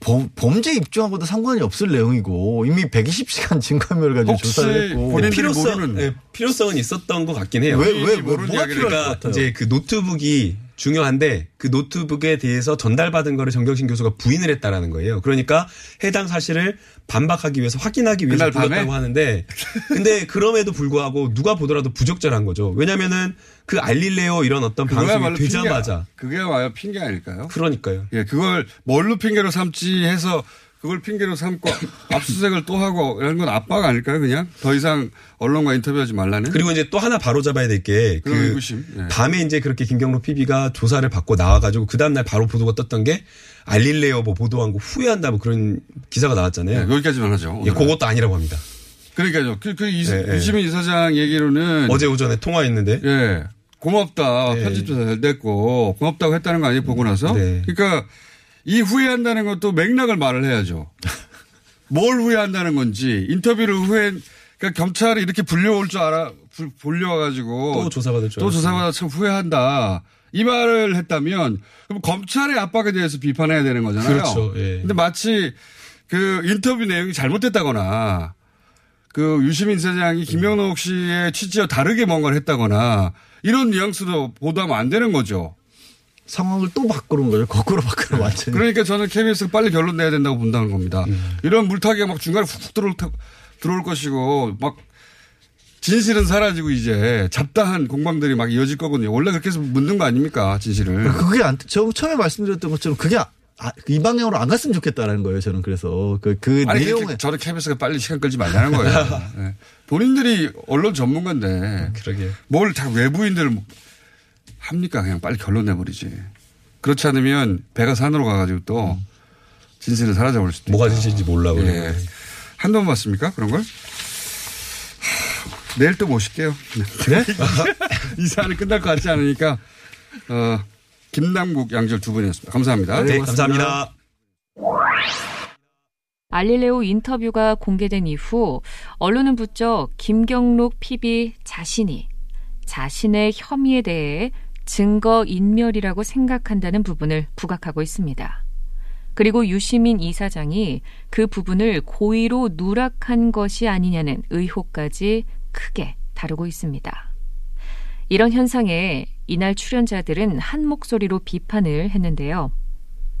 범 죄 입증하고도 상관이 없을 내용이고 이미 120시간 증거인멸 가지고 조사를 했고 본인들이 필요성, 네, 필요성은 있었던 것 같긴 해요. 왜, 왜, 왜, 모르는 뭐가 이야기를 필요할 것 그러니까 같아요? 이제 그 노트북이 중요한데 그 노트북에 대해서 전달받은 거를 정경심 교수가 부인을 했다라는 거예요. 그러니까 해당 사실을 반박하기 위해서 확인하기 위해서? 불렀다고 하는데 근데 그럼에도 불구하고 누가 보더라도 부적절한 거죠. 왜냐면은 그 알릴레오 이런 어떤 방송이 되자마자 핑계, 그게야말로 핑계 아닐까요? 그러니까요. 예, 그걸 뭘로 핑계로 삼지 해서 그걸 핑계로 삼고 <laughs> 압수수색을 또 하고 이런 건 압박 아닐까요, 그냥? 더 이상 언론과 인터뷰하지 말라는? 그리고 이제 또 하나 바로 잡아야 될 게 그런 그 의구심. 예. 밤에 이제 그렇게 김경록 PB가 조사를 받고 나와가지고 그 다음날 바로 보도가 떴던 게 알릴레오 뭐 보도한 거 후회한다 뭐 그런 기사가 예, 나왔잖아요. 여기까지만 하죠. 예. 그것도 아니라고 합니다. 그러니까요. 그, 그 이, 예, 예. 유시민 이사장 얘기로는 어제 오전에 통화했는데 예. 고맙다. 네. 편집조사 잘 됐고 고맙다고 했다는 거 아니에요 보고 나서. 네. 그러니까 이 후회한다는 것도 맥락을 말을 해야죠. <laughs> 뭘 후회한다는 건지 인터뷰를 후회. 그러니까 경찰이 이렇게 불려올 줄 알아 불- 불려와가지고 또 조사받을 줄 또. 조사받아 참 후회한다. 이 말을 했다면 그럼 검찰의 압박에 대해서 비판해야 되는 거잖아요. 그렇죠. 예. 근데 마치 그 인터뷰 내용이 잘못됐다거나 그 유시민 사장이 김영록 씨의 취지와 다르게 뭔가를 했다거나 이런 뉘앙스로 보도하면 안 되는 거죠. 상황을 또 바꾸는 거죠. 거꾸로 바꾸는 완전히. 그러니까 저는 KBS가 빨리 결론 내야 된다고 본다는 겁니다. 음. 이런 물타기가 막 중간에 훅훅 들어올, 타- 들어올 것이고 막 진실은 사라지고 이제 잡다한 공방들이 막 이어질 거거든요. 원래 그렇게 해서 묻는 거 아닙니까 진실을. 그게 안, 저 처음에 말씀드렸던 것처럼 그게 아- 아, 이 방향으로 안 갔으면 좋겠다라는 거예요. 저는 그래서 그, 그 아니 내용에 저는 KBS가 빨리 시간 끌지 말라는 거예요. <laughs> 네. 본인들이 언론 전문가인데 그러게요. 뭘다 외부인들 합니까? 그냥 빨리 결론 내버리지. 그렇지 않으면 배가 산으로 가가지고 또 진실을 사라져 버릴 수도 뭐가. 진실인지 몰라 그래. 예. 한번 봤습니까? 그런 걸? 하, 내일 또 모실게요. 네? <laughs> 이 사안이 끝날 것 같지 않으니까, 어, 김남국 양절 두 분이었습니다. 감사합니다. 네, 감사합니다. 알릴레오 인터뷰가 공개된 이후 언론은 부쩍 김경록 PB 자신이 자신의 혐의에 대해 증거 인멸이라고 생각한다는 부분을 부각하고 있습니다. 그리고 유시민 이사장이 그 부분을 고의로 누락한 것이 아니냐는 의혹까지 크게 다루고 있습니다. 이런 현상에 이날 출연자들은 한 목소리로 비판을 했는데요.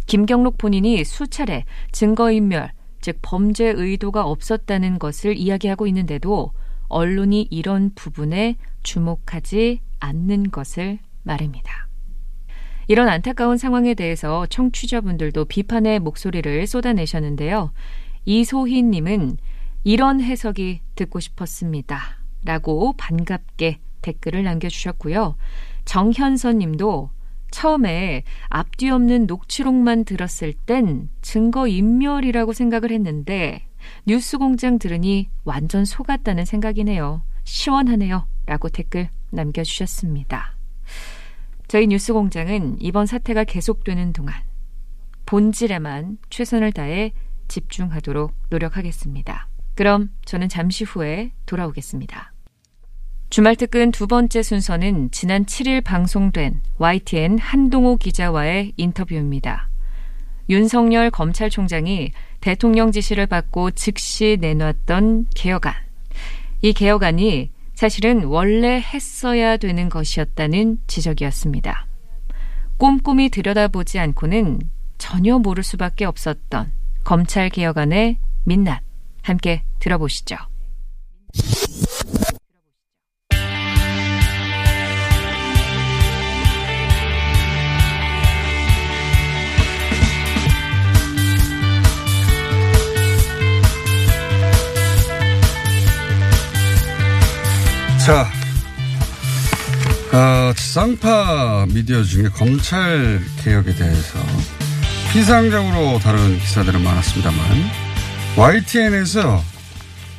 김경록 본인이 수차례 증거인멸, 즉 범죄 의도가 없었다는 것을 이야기하고 있는데도 언론이 이런 부분에 주목하지 않는 것을 말입니다. 이런 안타까운 상황에 대해서 청취자분들도 비판의 목소리를 쏟아내셨는데요. 이소희님은 이런 해석이 듣고 싶었습니다. 라고 반갑게 댓글을 남겨주셨고요. 정현선 님도 처음에 앞뒤 없는 녹취록만 들었을 땐 증거인멸이라고 생각을 했는데 뉴스 공장 들으니 완전 속았다는 생각이네요. 시원하네요. 라고 댓글 남겨주셨습니다. 저희 뉴스 공장은 이번 사태가 계속되는 동안 본질에만 최선을 다해 집중하도록 노력하겠습니다. 그럼 저는 잠시 후에 돌아오겠습니다. 주말 특근 두 번째 순서는 지난 7일 방송된 YTN 한동호 기자와의 인터뷰입니다. 윤석열 검찰총장이 대통령 지시를 받고 즉시 내놨던 개혁안. 이 개혁안이 사실은 원래 했어야 되는 것이었다는 지적이었습니다. 꼼꼼히 들여다보지 않고는 전혀 모를 수밖에 없었던 검찰 개혁안의 민낯. 함께 들어보시죠. 자, 어, 쌍파 미디어 중에 검찰 개혁에 대해서 피상적으로 다룬 기사들은 많았습니다만 YTN에서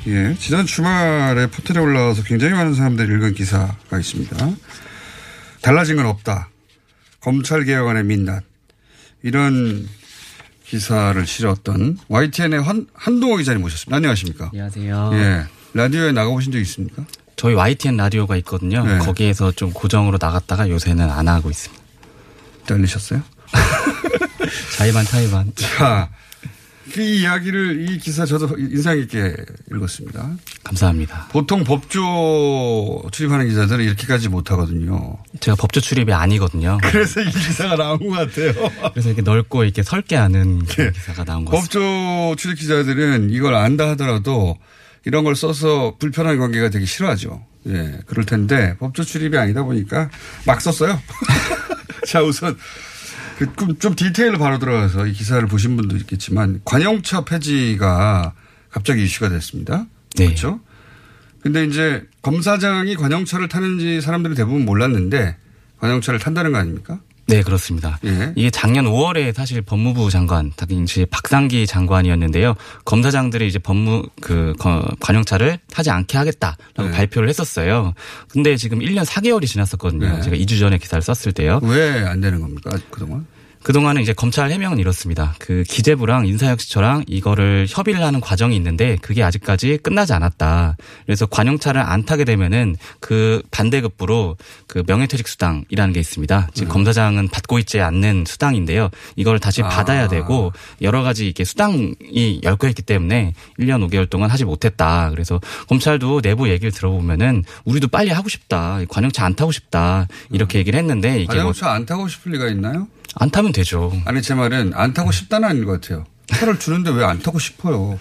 예, 지난 주말에 포털에 올라와서 굉장히 많은 사람들이 읽은 기사가 있습니다. 달라진 건 없다. 검찰 개혁안의 민낯. 이런 기사를 실었던 YTN의 한, 한동호 기자님 모셨습니다. 안녕하십니까? 안녕하세요. 예. 라디오에 나가보신 적 있습니까? 저희 YTN 라디오가 있거든요. 네. 거기에서 좀 고정으로 나갔다가 요새는 안 하고 있습니다. 잘리셨어요? <laughs> 자의반 타의반. 자, 그 이야기를 이 기사 저도 인상 깊게 읽었습니다. 감사합니다. 보통 법조 출입하는 기자들은 이렇게까지 못하거든요. 제가 법조 출입이 아니거든요. 그래서 이 기사가 나온 것 같아요. 그래서 이렇게 넓고 이렇게 설게 하는 그런 기사가 나온 것 같습니다. 법조 출입 기자들은 이걸 안다 하더라도 이런 걸 써서 불편한 관계가 되기 싫어하죠. 예, 그럴 텐데 법조 출입이 아니다 보니까 막 썼어요. <laughs> 자, 우선 그좀 디테일로 바로 들어가서 이 기사를 보신 분도 있겠지만 관용차 폐지가 갑자기 이슈가 됐습니다. 네. 그렇죠? 근데 이제 검사장이 관용차를 타는지 사람들이 대부분 몰랐는데 관용차를 탄다는 거 아닙니까? 네, 그렇습니다. 예. 이게 작년 5월에 사실 법무부 장관, 당시 박상기 장관이었는데요. 검사장들이 이제 법무 그 거- 관용차를 타지 않게 하겠다라고 네. 발표를 했었어요. 근데 지금 1년 4개월이 지났었거든요. 네. 제가 2주 전에 기사를 썼을 때요. 왜 안 되는 겁니까? 그동안? 그동안은 이제 검찰 해명은 이렇습니다. 그 기재부랑 인사혁신처랑 이거를 협의를 하는 과정이 있는데 그게 아직까지 끝나지 않았다. 그래서 관용차를 안 타게 되면은 그 반대급부로 그 명예퇴직 수당이라는 게 있습니다. 지금 검사장은 받고 있지 않는 수당인데요. 이걸 다시 아. 받아야 되고 여러 가지 이렇게 수당이 있기 때문에 1년 5개월 동안 하지 못했다. 그래서 검찰도 내부 얘기를 들어보면은 우리도 빨리 하고 싶다. 관용차 안 타고 싶다. 이렇게 얘기를 했는데 이게 뭐 관용차 안 타고 싶을 리가 있나요? 안 타면 되죠. 아니 제 말은 안 타고 싶다는 아닌 것 같아요. 차를 주는데 왜 안 타고 싶어요?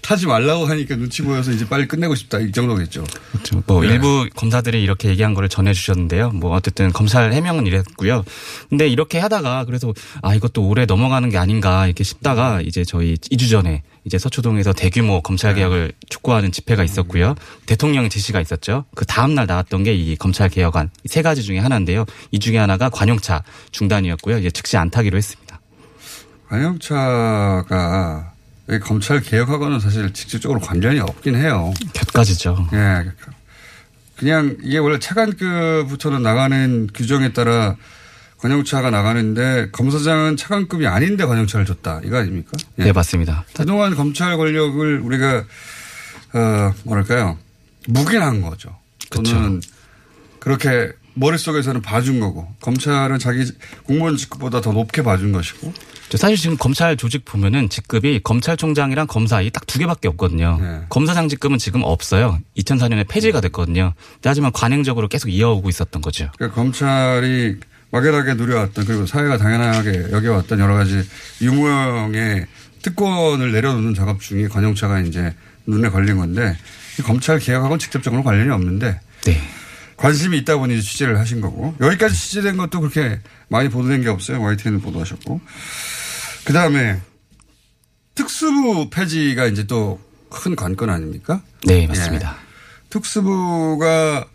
타지 말라고 하니까 눈치 보여서 이제 빨리 끝내고 싶다 이 정도겠죠. 그렇죠. 뭐 네. 일부 검사들이 이렇게 얘기한 거를 전해 주셨는데요. 뭐 어쨌든 검찰 해명은 이랬고요. 근데 이렇게 하다가 그래서 아 이것도 올해 넘어가는 게 아닌가 이렇게 싶다가 이제 저희 2주 전에 이제 서초동에서 대규모 검찰 개혁을 촉구하는 집회가 있었고요. 대통령 지시가 있었죠. 그 다음 날 나왔던 게 이 검찰 개혁안 이세 가지 중에 하나인데요. 이 중에 하나가 관용차 중단이었고요. 이제 즉시 안 타기로 했습니다. 관용차가 이 검찰 개혁하고는 사실 직접적으로 관련이 없긴 해요. 곁가지죠. 예. 그냥 이게 원래 차관급부터는 나가는 규정에 따라 관용차가 나가는데 검사장은 차관급이 아닌데 관용차를 줬다 이거 아닙니까? 예. 네 맞습니다. 그동안 검찰 권력을 우리가 어 뭐랄까요 묵인한 거죠. 그쵸. 또는 그렇게 머릿속에서는 봐준 거고 검찰은 자기 공무원 직급보다 더 높게 봐준 것이고 저 사실 지금 검찰 조직 보면은 직급이 검찰총장이랑 검사 이 딱 두 개밖에 없거든요. 네. 검사장 직급은 지금 없어요. 2004년에 폐지가 됐거든요. 근데 하지만 관행적으로 계속 이어오고 있었던 거죠. 그러니까 검찰이 막연하게 누려왔던 그리고 사회가 당연하게 여겨왔던 여러 가지 유무형의 특권을 내려놓는 작업 중에 관용차가 이제 눈에 걸린 건데 이 검찰 개혁하고는 직접적으로 관련이 없는데 네. 관심이 있다 보니 취재를 하신 거고 여기까지 취재된 것도 그렇게 많이 보도된 게 없어요. YTN을 보도하셨고 그 다음에 특수부 폐지가 이제 또 큰 관건 아닙니까? 네, 맞습니다. 특수부가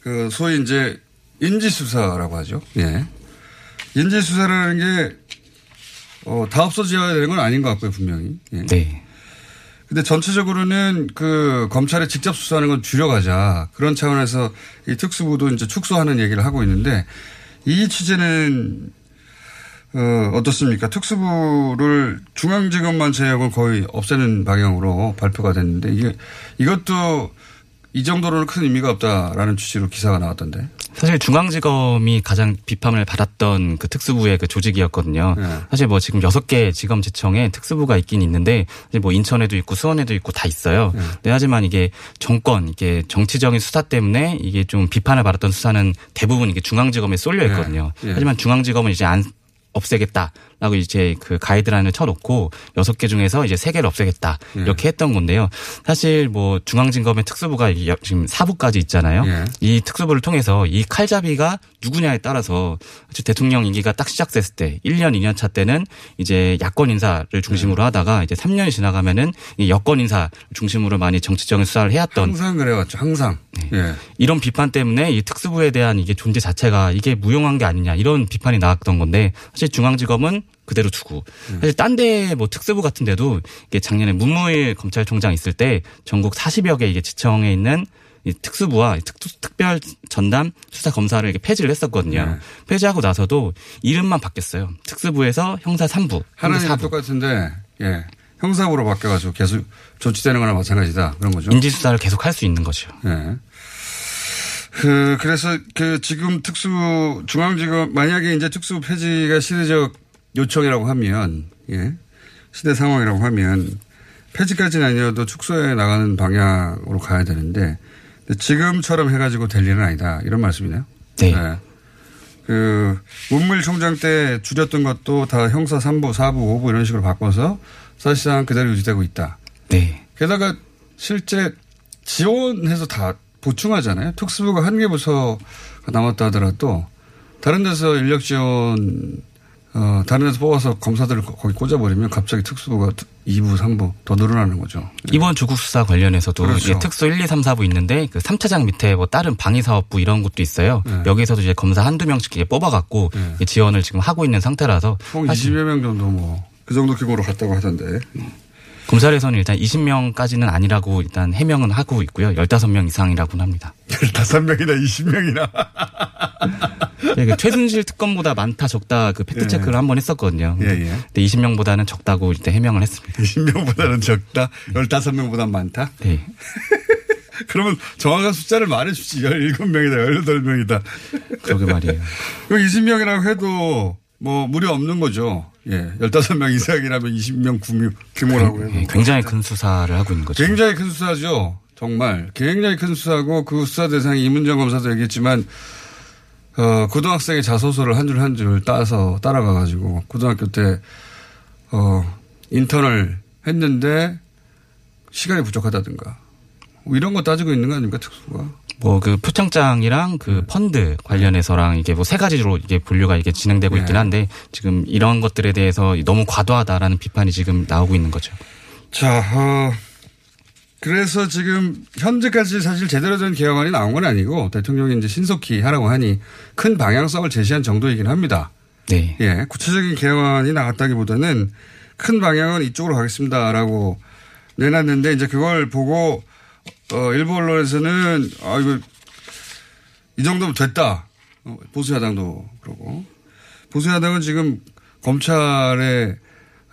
그 소위 이제 인지수사라고 하죠. 예. 인지수사라는 게 어, 다 없어져야 되는 건 아닌 것 같고요, 분명히. 예. 네. 근데 전체적으로는 그 검찰에 직접 수사하는 건 줄여가자. 그런 차원에서 이 특수부도 이제 축소하는 얘기를 하고 있는데 이 취재는 어, 어떻습니까? 특수부를 중앙지검만 제외하고 거의 없애는 방향으로 발표가 됐는데 이게 이것도 이 정도로는 큰 의미가 없다라는 취지로 기사가 나왔던데. 사실 중앙지검이 가장 비판을 받았던 그 특수부의 그 조직이었거든요. 네. 사실 뭐 지금 여섯 개 지검 지청에 특수부가 있긴 있는데 뭐 인천에도 있고 수원에도 있고 다 있어요. 네. 네, 하지만 이게 정권 이게 정치적인 수사 때문에 이게 좀 비판을 받았던 수사는 대부분 이게 중앙지검에 쏠려 있거든요. 네. 예. 하지만 중앙지검은 이제 안 없애겠다라고 이제 그 가이드라인을 쳐놓고 여섯 개 중에서 이제 세 개를 없애겠다 예. 이렇게 했던 건데요. 사실 뭐 중앙지검의 특수부가 지금 사부까지 있잖아요. 예. 이 특수부를 통해서 이 칼잡이가 누구냐에 따라서 대통령 임기가 딱 시작됐을 때 1년, 2년 차 때는 이제 야권 인사를 중심으로 하다가 이제 3년이 지나가면은 이 여권 인사 중심으로 많이 정치적인 수사를 해왔던 항상 그래왔죠. 항상. 예. 이런 비판 때문에 이 특수부에 대한 이게 존재 자체가 이게 무용한 게 아니냐 이런 비판이 나왔던 건데 사실 중앙지검은 그대로 두고 사실 딴 데 뭐 특수부 같은 데도 이게 작년에 문무일 검찰총장 있을 때 전국 40여 개 이게 지청에 있는 이 특수부와 특, 특별 전담 수사 검사를 이렇게 폐지를 했었거든요. 네. 폐지하고 나서도 이름만 바뀌었어요. 특수부에서 형사 3부, 하나는 형사 4부. 똑같은데, 예. 형사부로 바뀌어가지고 계속 조치되는 거나 마찬가지다. 그런 거죠. 인지 수사를 계속 할 수 있는 거죠. 예. 그, 그래서 그 지금 특수, 중앙지검, 만약에 이제 특수 폐지가 시대적 요청이라고 하면, 예. 시대 상황이라고 하면, 폐지까지는 아니어도 축소해 나가는 방향으로 가야 되는데, 지금처럼 해가지고 될 일은 아니다. 이런 말씀이네요. 네. 그, 문무일 총장 때 줄였던 것도 다 형사 3부, 4부, 5부 이런 식으로 바꿔서 사실상 그대로 유지되고 있다. 네. 게다가 실제 지원해서 다 보충하잖아요. 특수부가 한 개 부서가 남았다 하더라도 다른 데서 인력 지원 어, 다른 데서 뽑아서 검사들을 거- 거기 꽂아버리면 갑자기 특수부가 2부, 3부 더 늘어나는 거죠. 이번 조국 수사 관련해서도 그렇죠. 특수 1, 2, 3, 4부 있는데 그 3차장 밑에 뭐 다른 방위사업부 이런 것도 있어요. 네. 여기서도 이제 검사 한두 명씩 뽑아갖고 이게 지원을 지금 하고 있는 상태라서 총 사실 20여 명 정도 뭐 그 정도 규모로 갔다고 하던데. 검찰에서는 일단 20명까지는 아니라고 일단 해명은 하고 있고요. 15명 이상이라고는 합니다. <laughs> 15명이나 20명이나. 예, 그 최순실 특검보다 많다 적다 그 팩트 체크를 한번 했었거든요. 예, 예. 근데 20명보다는 적다고 일단 해명을 했습니다. 20명보다는 적다. 15명보다 많다. 네. <laughs> 그러면 정확한 숫자를 말해 주지. 17명이다, 18명이다. 그러게 말이에요. <laughs> 그 20명이라고 해도 뭐 무리 없는 거죠. 예. 15명 이상이라면 20명 규모, 규모라고 해도. 예, 굉장히 큰 수사를 하고 있는 거죠. 굉장히 큰 수사죠. 정말. 굉장히 큰 수사고 그 수사 대상이 이문정 검사도 얘기했지만 어, 고등학생의 자소서를 한 줄 한 줄 따서 따라가 가지고 고등학교 때 어, 인턴을 했는데 시간이 부족하다든가 뭐 이런 거 따지고 있는 거 아닙니까 특수가? 뭐 그 표창장이랑 그 펀드 관련해서랑 이게 뭐 세 가지로 이게 분류가 이게 진행되고 네. 있긴 한데 지금 이런 것들에 대해서 너무 과도하다라는 비판이 지금 나오고 있는 거죠. 자, 어, 그래서 지금 현재까지 사실 제대로 된 개혁안이 나온 건 아니고 대통령이 이제 신속히 하라고 하니 큰 방향성을 제시한 정도이긴 합니다. 네. 예, 구체적인 개혁안이 나갔다기보다는 큰 방향은 이쪽으로 가겠습니다라고 내놨는데 이제 그걸 보고 어, 일부 언론에서는 아 이거 이 정도면 됐다. 어, 보수 야당도 그러고 보수 야당은 지금 검찰에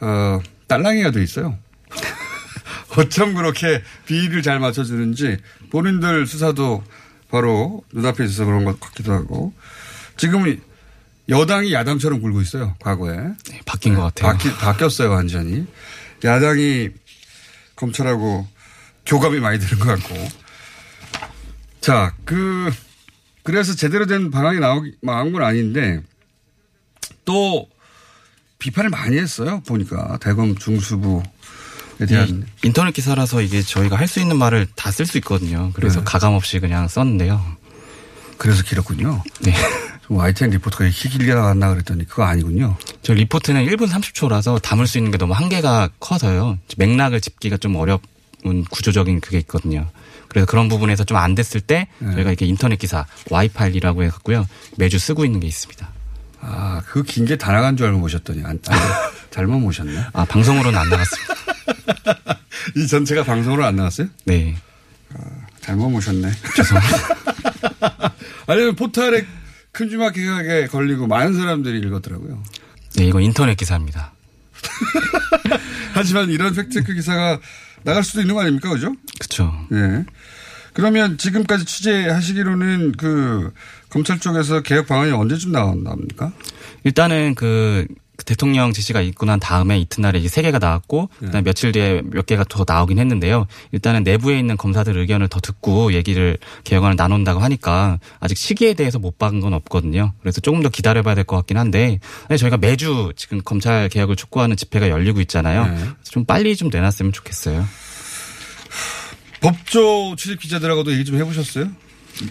어, 딸랑이가 돼 있어요. <laughs> 어쩜 그렇게 비위를 잘 맞춰주는지 본인들 수사도 바로 눈앞에 있어서 그런 것 같기도 하고 지금은 여당이 야당처럼 굴고 있어요. 과거에. 네, 바뀐 것 같아요. 바뀌, 바뀌었어요. 완전히. 야당이 검찰하고 교감이 많이 되는 것 같고. 자, 그, 그래서 제대로 된 방향이 나오기, 나온 건 아닌데 또 비판을 많이 했어요. 보니까. 대검 중수부에 대한. 이 인터넷 기사라서 이게 저희가 할 수 있는 말을 다 쓸 수 있거든요. 그래서 네. 가감 없이 그냥 썼는데요. 그래서 길었군요. 네. 좀 YTN 리포터가 이렇게 길게 나갔나 그랬더니 그거 아니군요. 저 리포트는 1분 30초라서 담을 수 있는 게 너무 한계가 커서요. 맥락을 짚기가 좀 어려운 구조적인 그게 있거든요. 그래서 그런 부분에서 좀 안 됐을 때 네. 저희가 이렇게 인터넷 기사 와이파이라고 해갖고요. 매주 쓰고 있는 게 있습니다. 아, 그 긴 게 다 나간 줄 알고 모셨더니 안, 아니, <laughs> 잘못 모셨네. 아, 방송으로는 안 나갔습니다. <laughs> 이 전체가 방송으로 안 나왔어요? 네. 잘못 모셨네. <laughs> 죄송합니다. 아니면 포털에 큼지막하게 걸리고 많은 사람들이 읽었더라고요. 네, 이거 인터넷 기사입니다. 하지만 이런 팩트체크 기사가 나갈 수도 있는 거 아닙니까? 그죠? 그렇죠. 예. 그러면 지금까지 취재하시기로는 그 검찰 쪽에서 개혁 방안이 언제쯤 나온답니까? 일단은 그 대통령 지시가 있고 난 다음에 이튿날에 이제 세 개가 나왔고 그다음 며칠 뒤에 몇 개가 더 나오긴 했는데요. 일단은 내부에 있는 검사들 의견을 더 듣고 얘기를 개혁안을 나눈다고 하니까 아직 시기에 대해서 못 박은 건 없거든요. 그래서 조금 더 기다려봐야 될 것 같긴 한데 저희가 매주 지금 검찰 개혁을 촉구하는 집회가 열리고 있잖아요. 네. 좀 빨리 좀 내놨으면 좋겠어요. 법조 출입 기자들하고도 얘기 좀 해보셨어요?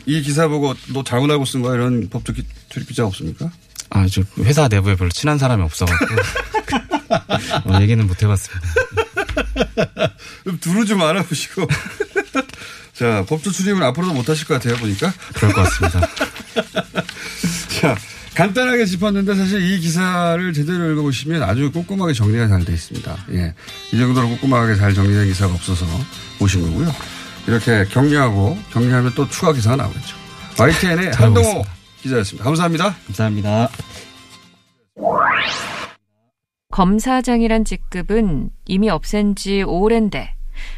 이 기사 보고 너 잘못 알고 쓴 거야 이런 법조 기- 출입 기자 없습니까? 아, 저 회사 내부에 별로 친한 사람이 없어갖고 <laughs> 어, 얘기는 못 해봤습니다. 좀 두루 좀 알아보시고 자, 법조 출입은 앞으로도 못 하실 것 같아요, 보니까. 그럴 것 같습니다. <laughs> 자, 간단하게 짚었는데 사실 이 기사를 제대로 읽어보시면 아주 꼼꼼하게 정리가 잘 돼 있습니다. 예. 이 정도로 꼼꼼하게 잘 정리된 기사가 없어서 보신 거고요. 이렇게 격리하고 격리하면 또 추가 기사가 나오겠죠. YTN의 잘 한동호. 기자였습니다. 감사합니다. 감사합니다. 검사장이란 직급은 이미 없앤 지 오랜데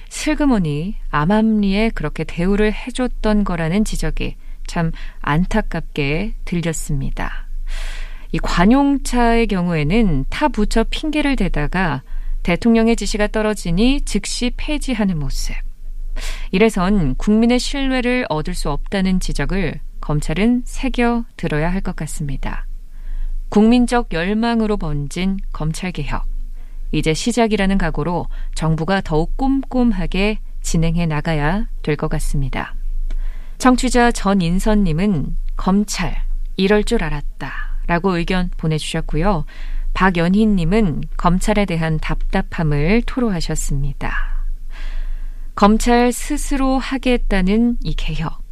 슬그머니 암암리에 그렇게 대우를 해줬던 거라는 지적이 참 안타깝게 들렸습니다. 이 관용차의 경우에는 타 부처 핑계를 대다가 대통령의 지시가 떨어지니 즉시 폐지하는 모습. 이래선 국민의 신뢰를 얻을 수 없다는 지적을 검찰은 새겨 들어야 할 것 같습니다. 국민적 열망으로 번진 검찰개혁. 이제 시작이라는 각오로 정부가 더욱 꼼꼼하게 진행해 나가야 될 것 같습니다. 청취자 전인선님은 검찰, 이럴 줄 알았다. 라고 의견 보내주셨고요. 박연희님은 검찰에 대한 답답함을 토로하셨습니다. 검찰 스스로 하겠다는 이 개혁,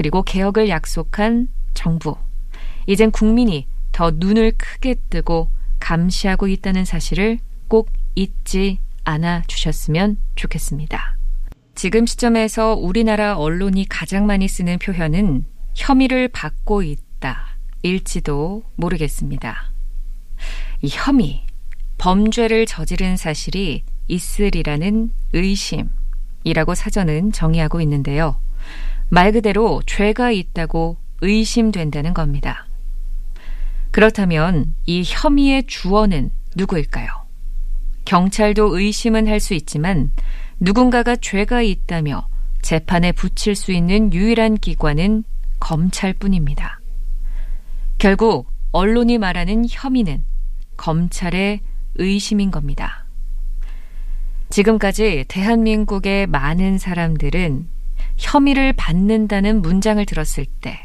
그리고 개혁을 약속한 정부. 이젠 국민이 더 눈을 크게 뜨고 감시하고 있다는 사실을 꼭 잊지 않아 주셨으면 좋겠습니다. 지금 시점에서 우리나라 언론이 가장 많이 쓰는 표현은 혐의를 받고 있다. 일지도 모르겠습니다. 이 혐의, 범죄를 저지른 사실이 있으리라는 의심이라고 사전은 정의하고 있는데요. 말 그대로 죄가 있다고 의심된다는 겁니다. 그렇다면 이 혐의의 주어는 누구일까요? 경찰도 의심은 할 수 있지만 누군가가 죄가 있다며 재판에 붙일 수 있는 유일한 기관은 검찰뿐입니다. 결국 언론이 말하는 혐의는 검찰의 의심인 겁니다. 지금까지 대한민국의 많은 사람들은 혐의를 받는다는 문장을 들었을 때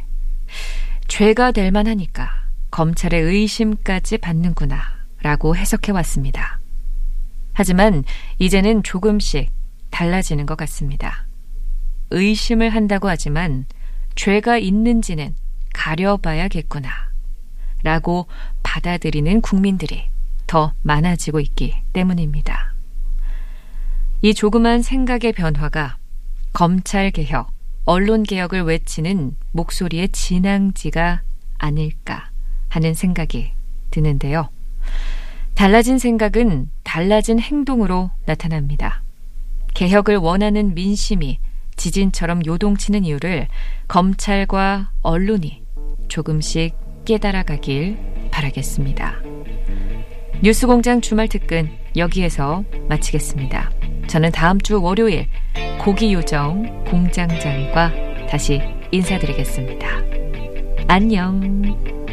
죄가 될 만하니까 검찰의 의심까지 받는구나 라고 해석해 왔습니다. 하지만 이제는 조금씩 달라지는 것 같습니다. 의심을 한다고 하지만 죄가 있는지는 가려봐야겠구나 라고 받아들이는 국민들이 더 많아지고 있기 때문입니다. 이 조그만 생각의 변화가 검찰 개혁, 언론 개혁을 외치는 목소리의 진앙지가 아닐까 하는 생각이 드는데요. 달라진 생각은 달라진 행동으로 나타납니다. 개혁을 원하는 민심이 지진처럼 요동치는 이유를 검찰과 언론이 조금씩 깨달아가길 바라겠습니다. 뉴스공장 주말 특근 여기에서 마치겠습니다. 저는 다음 주 월요일 고기 요정 공장장과 다시 인사드리겠습니다. 안녕.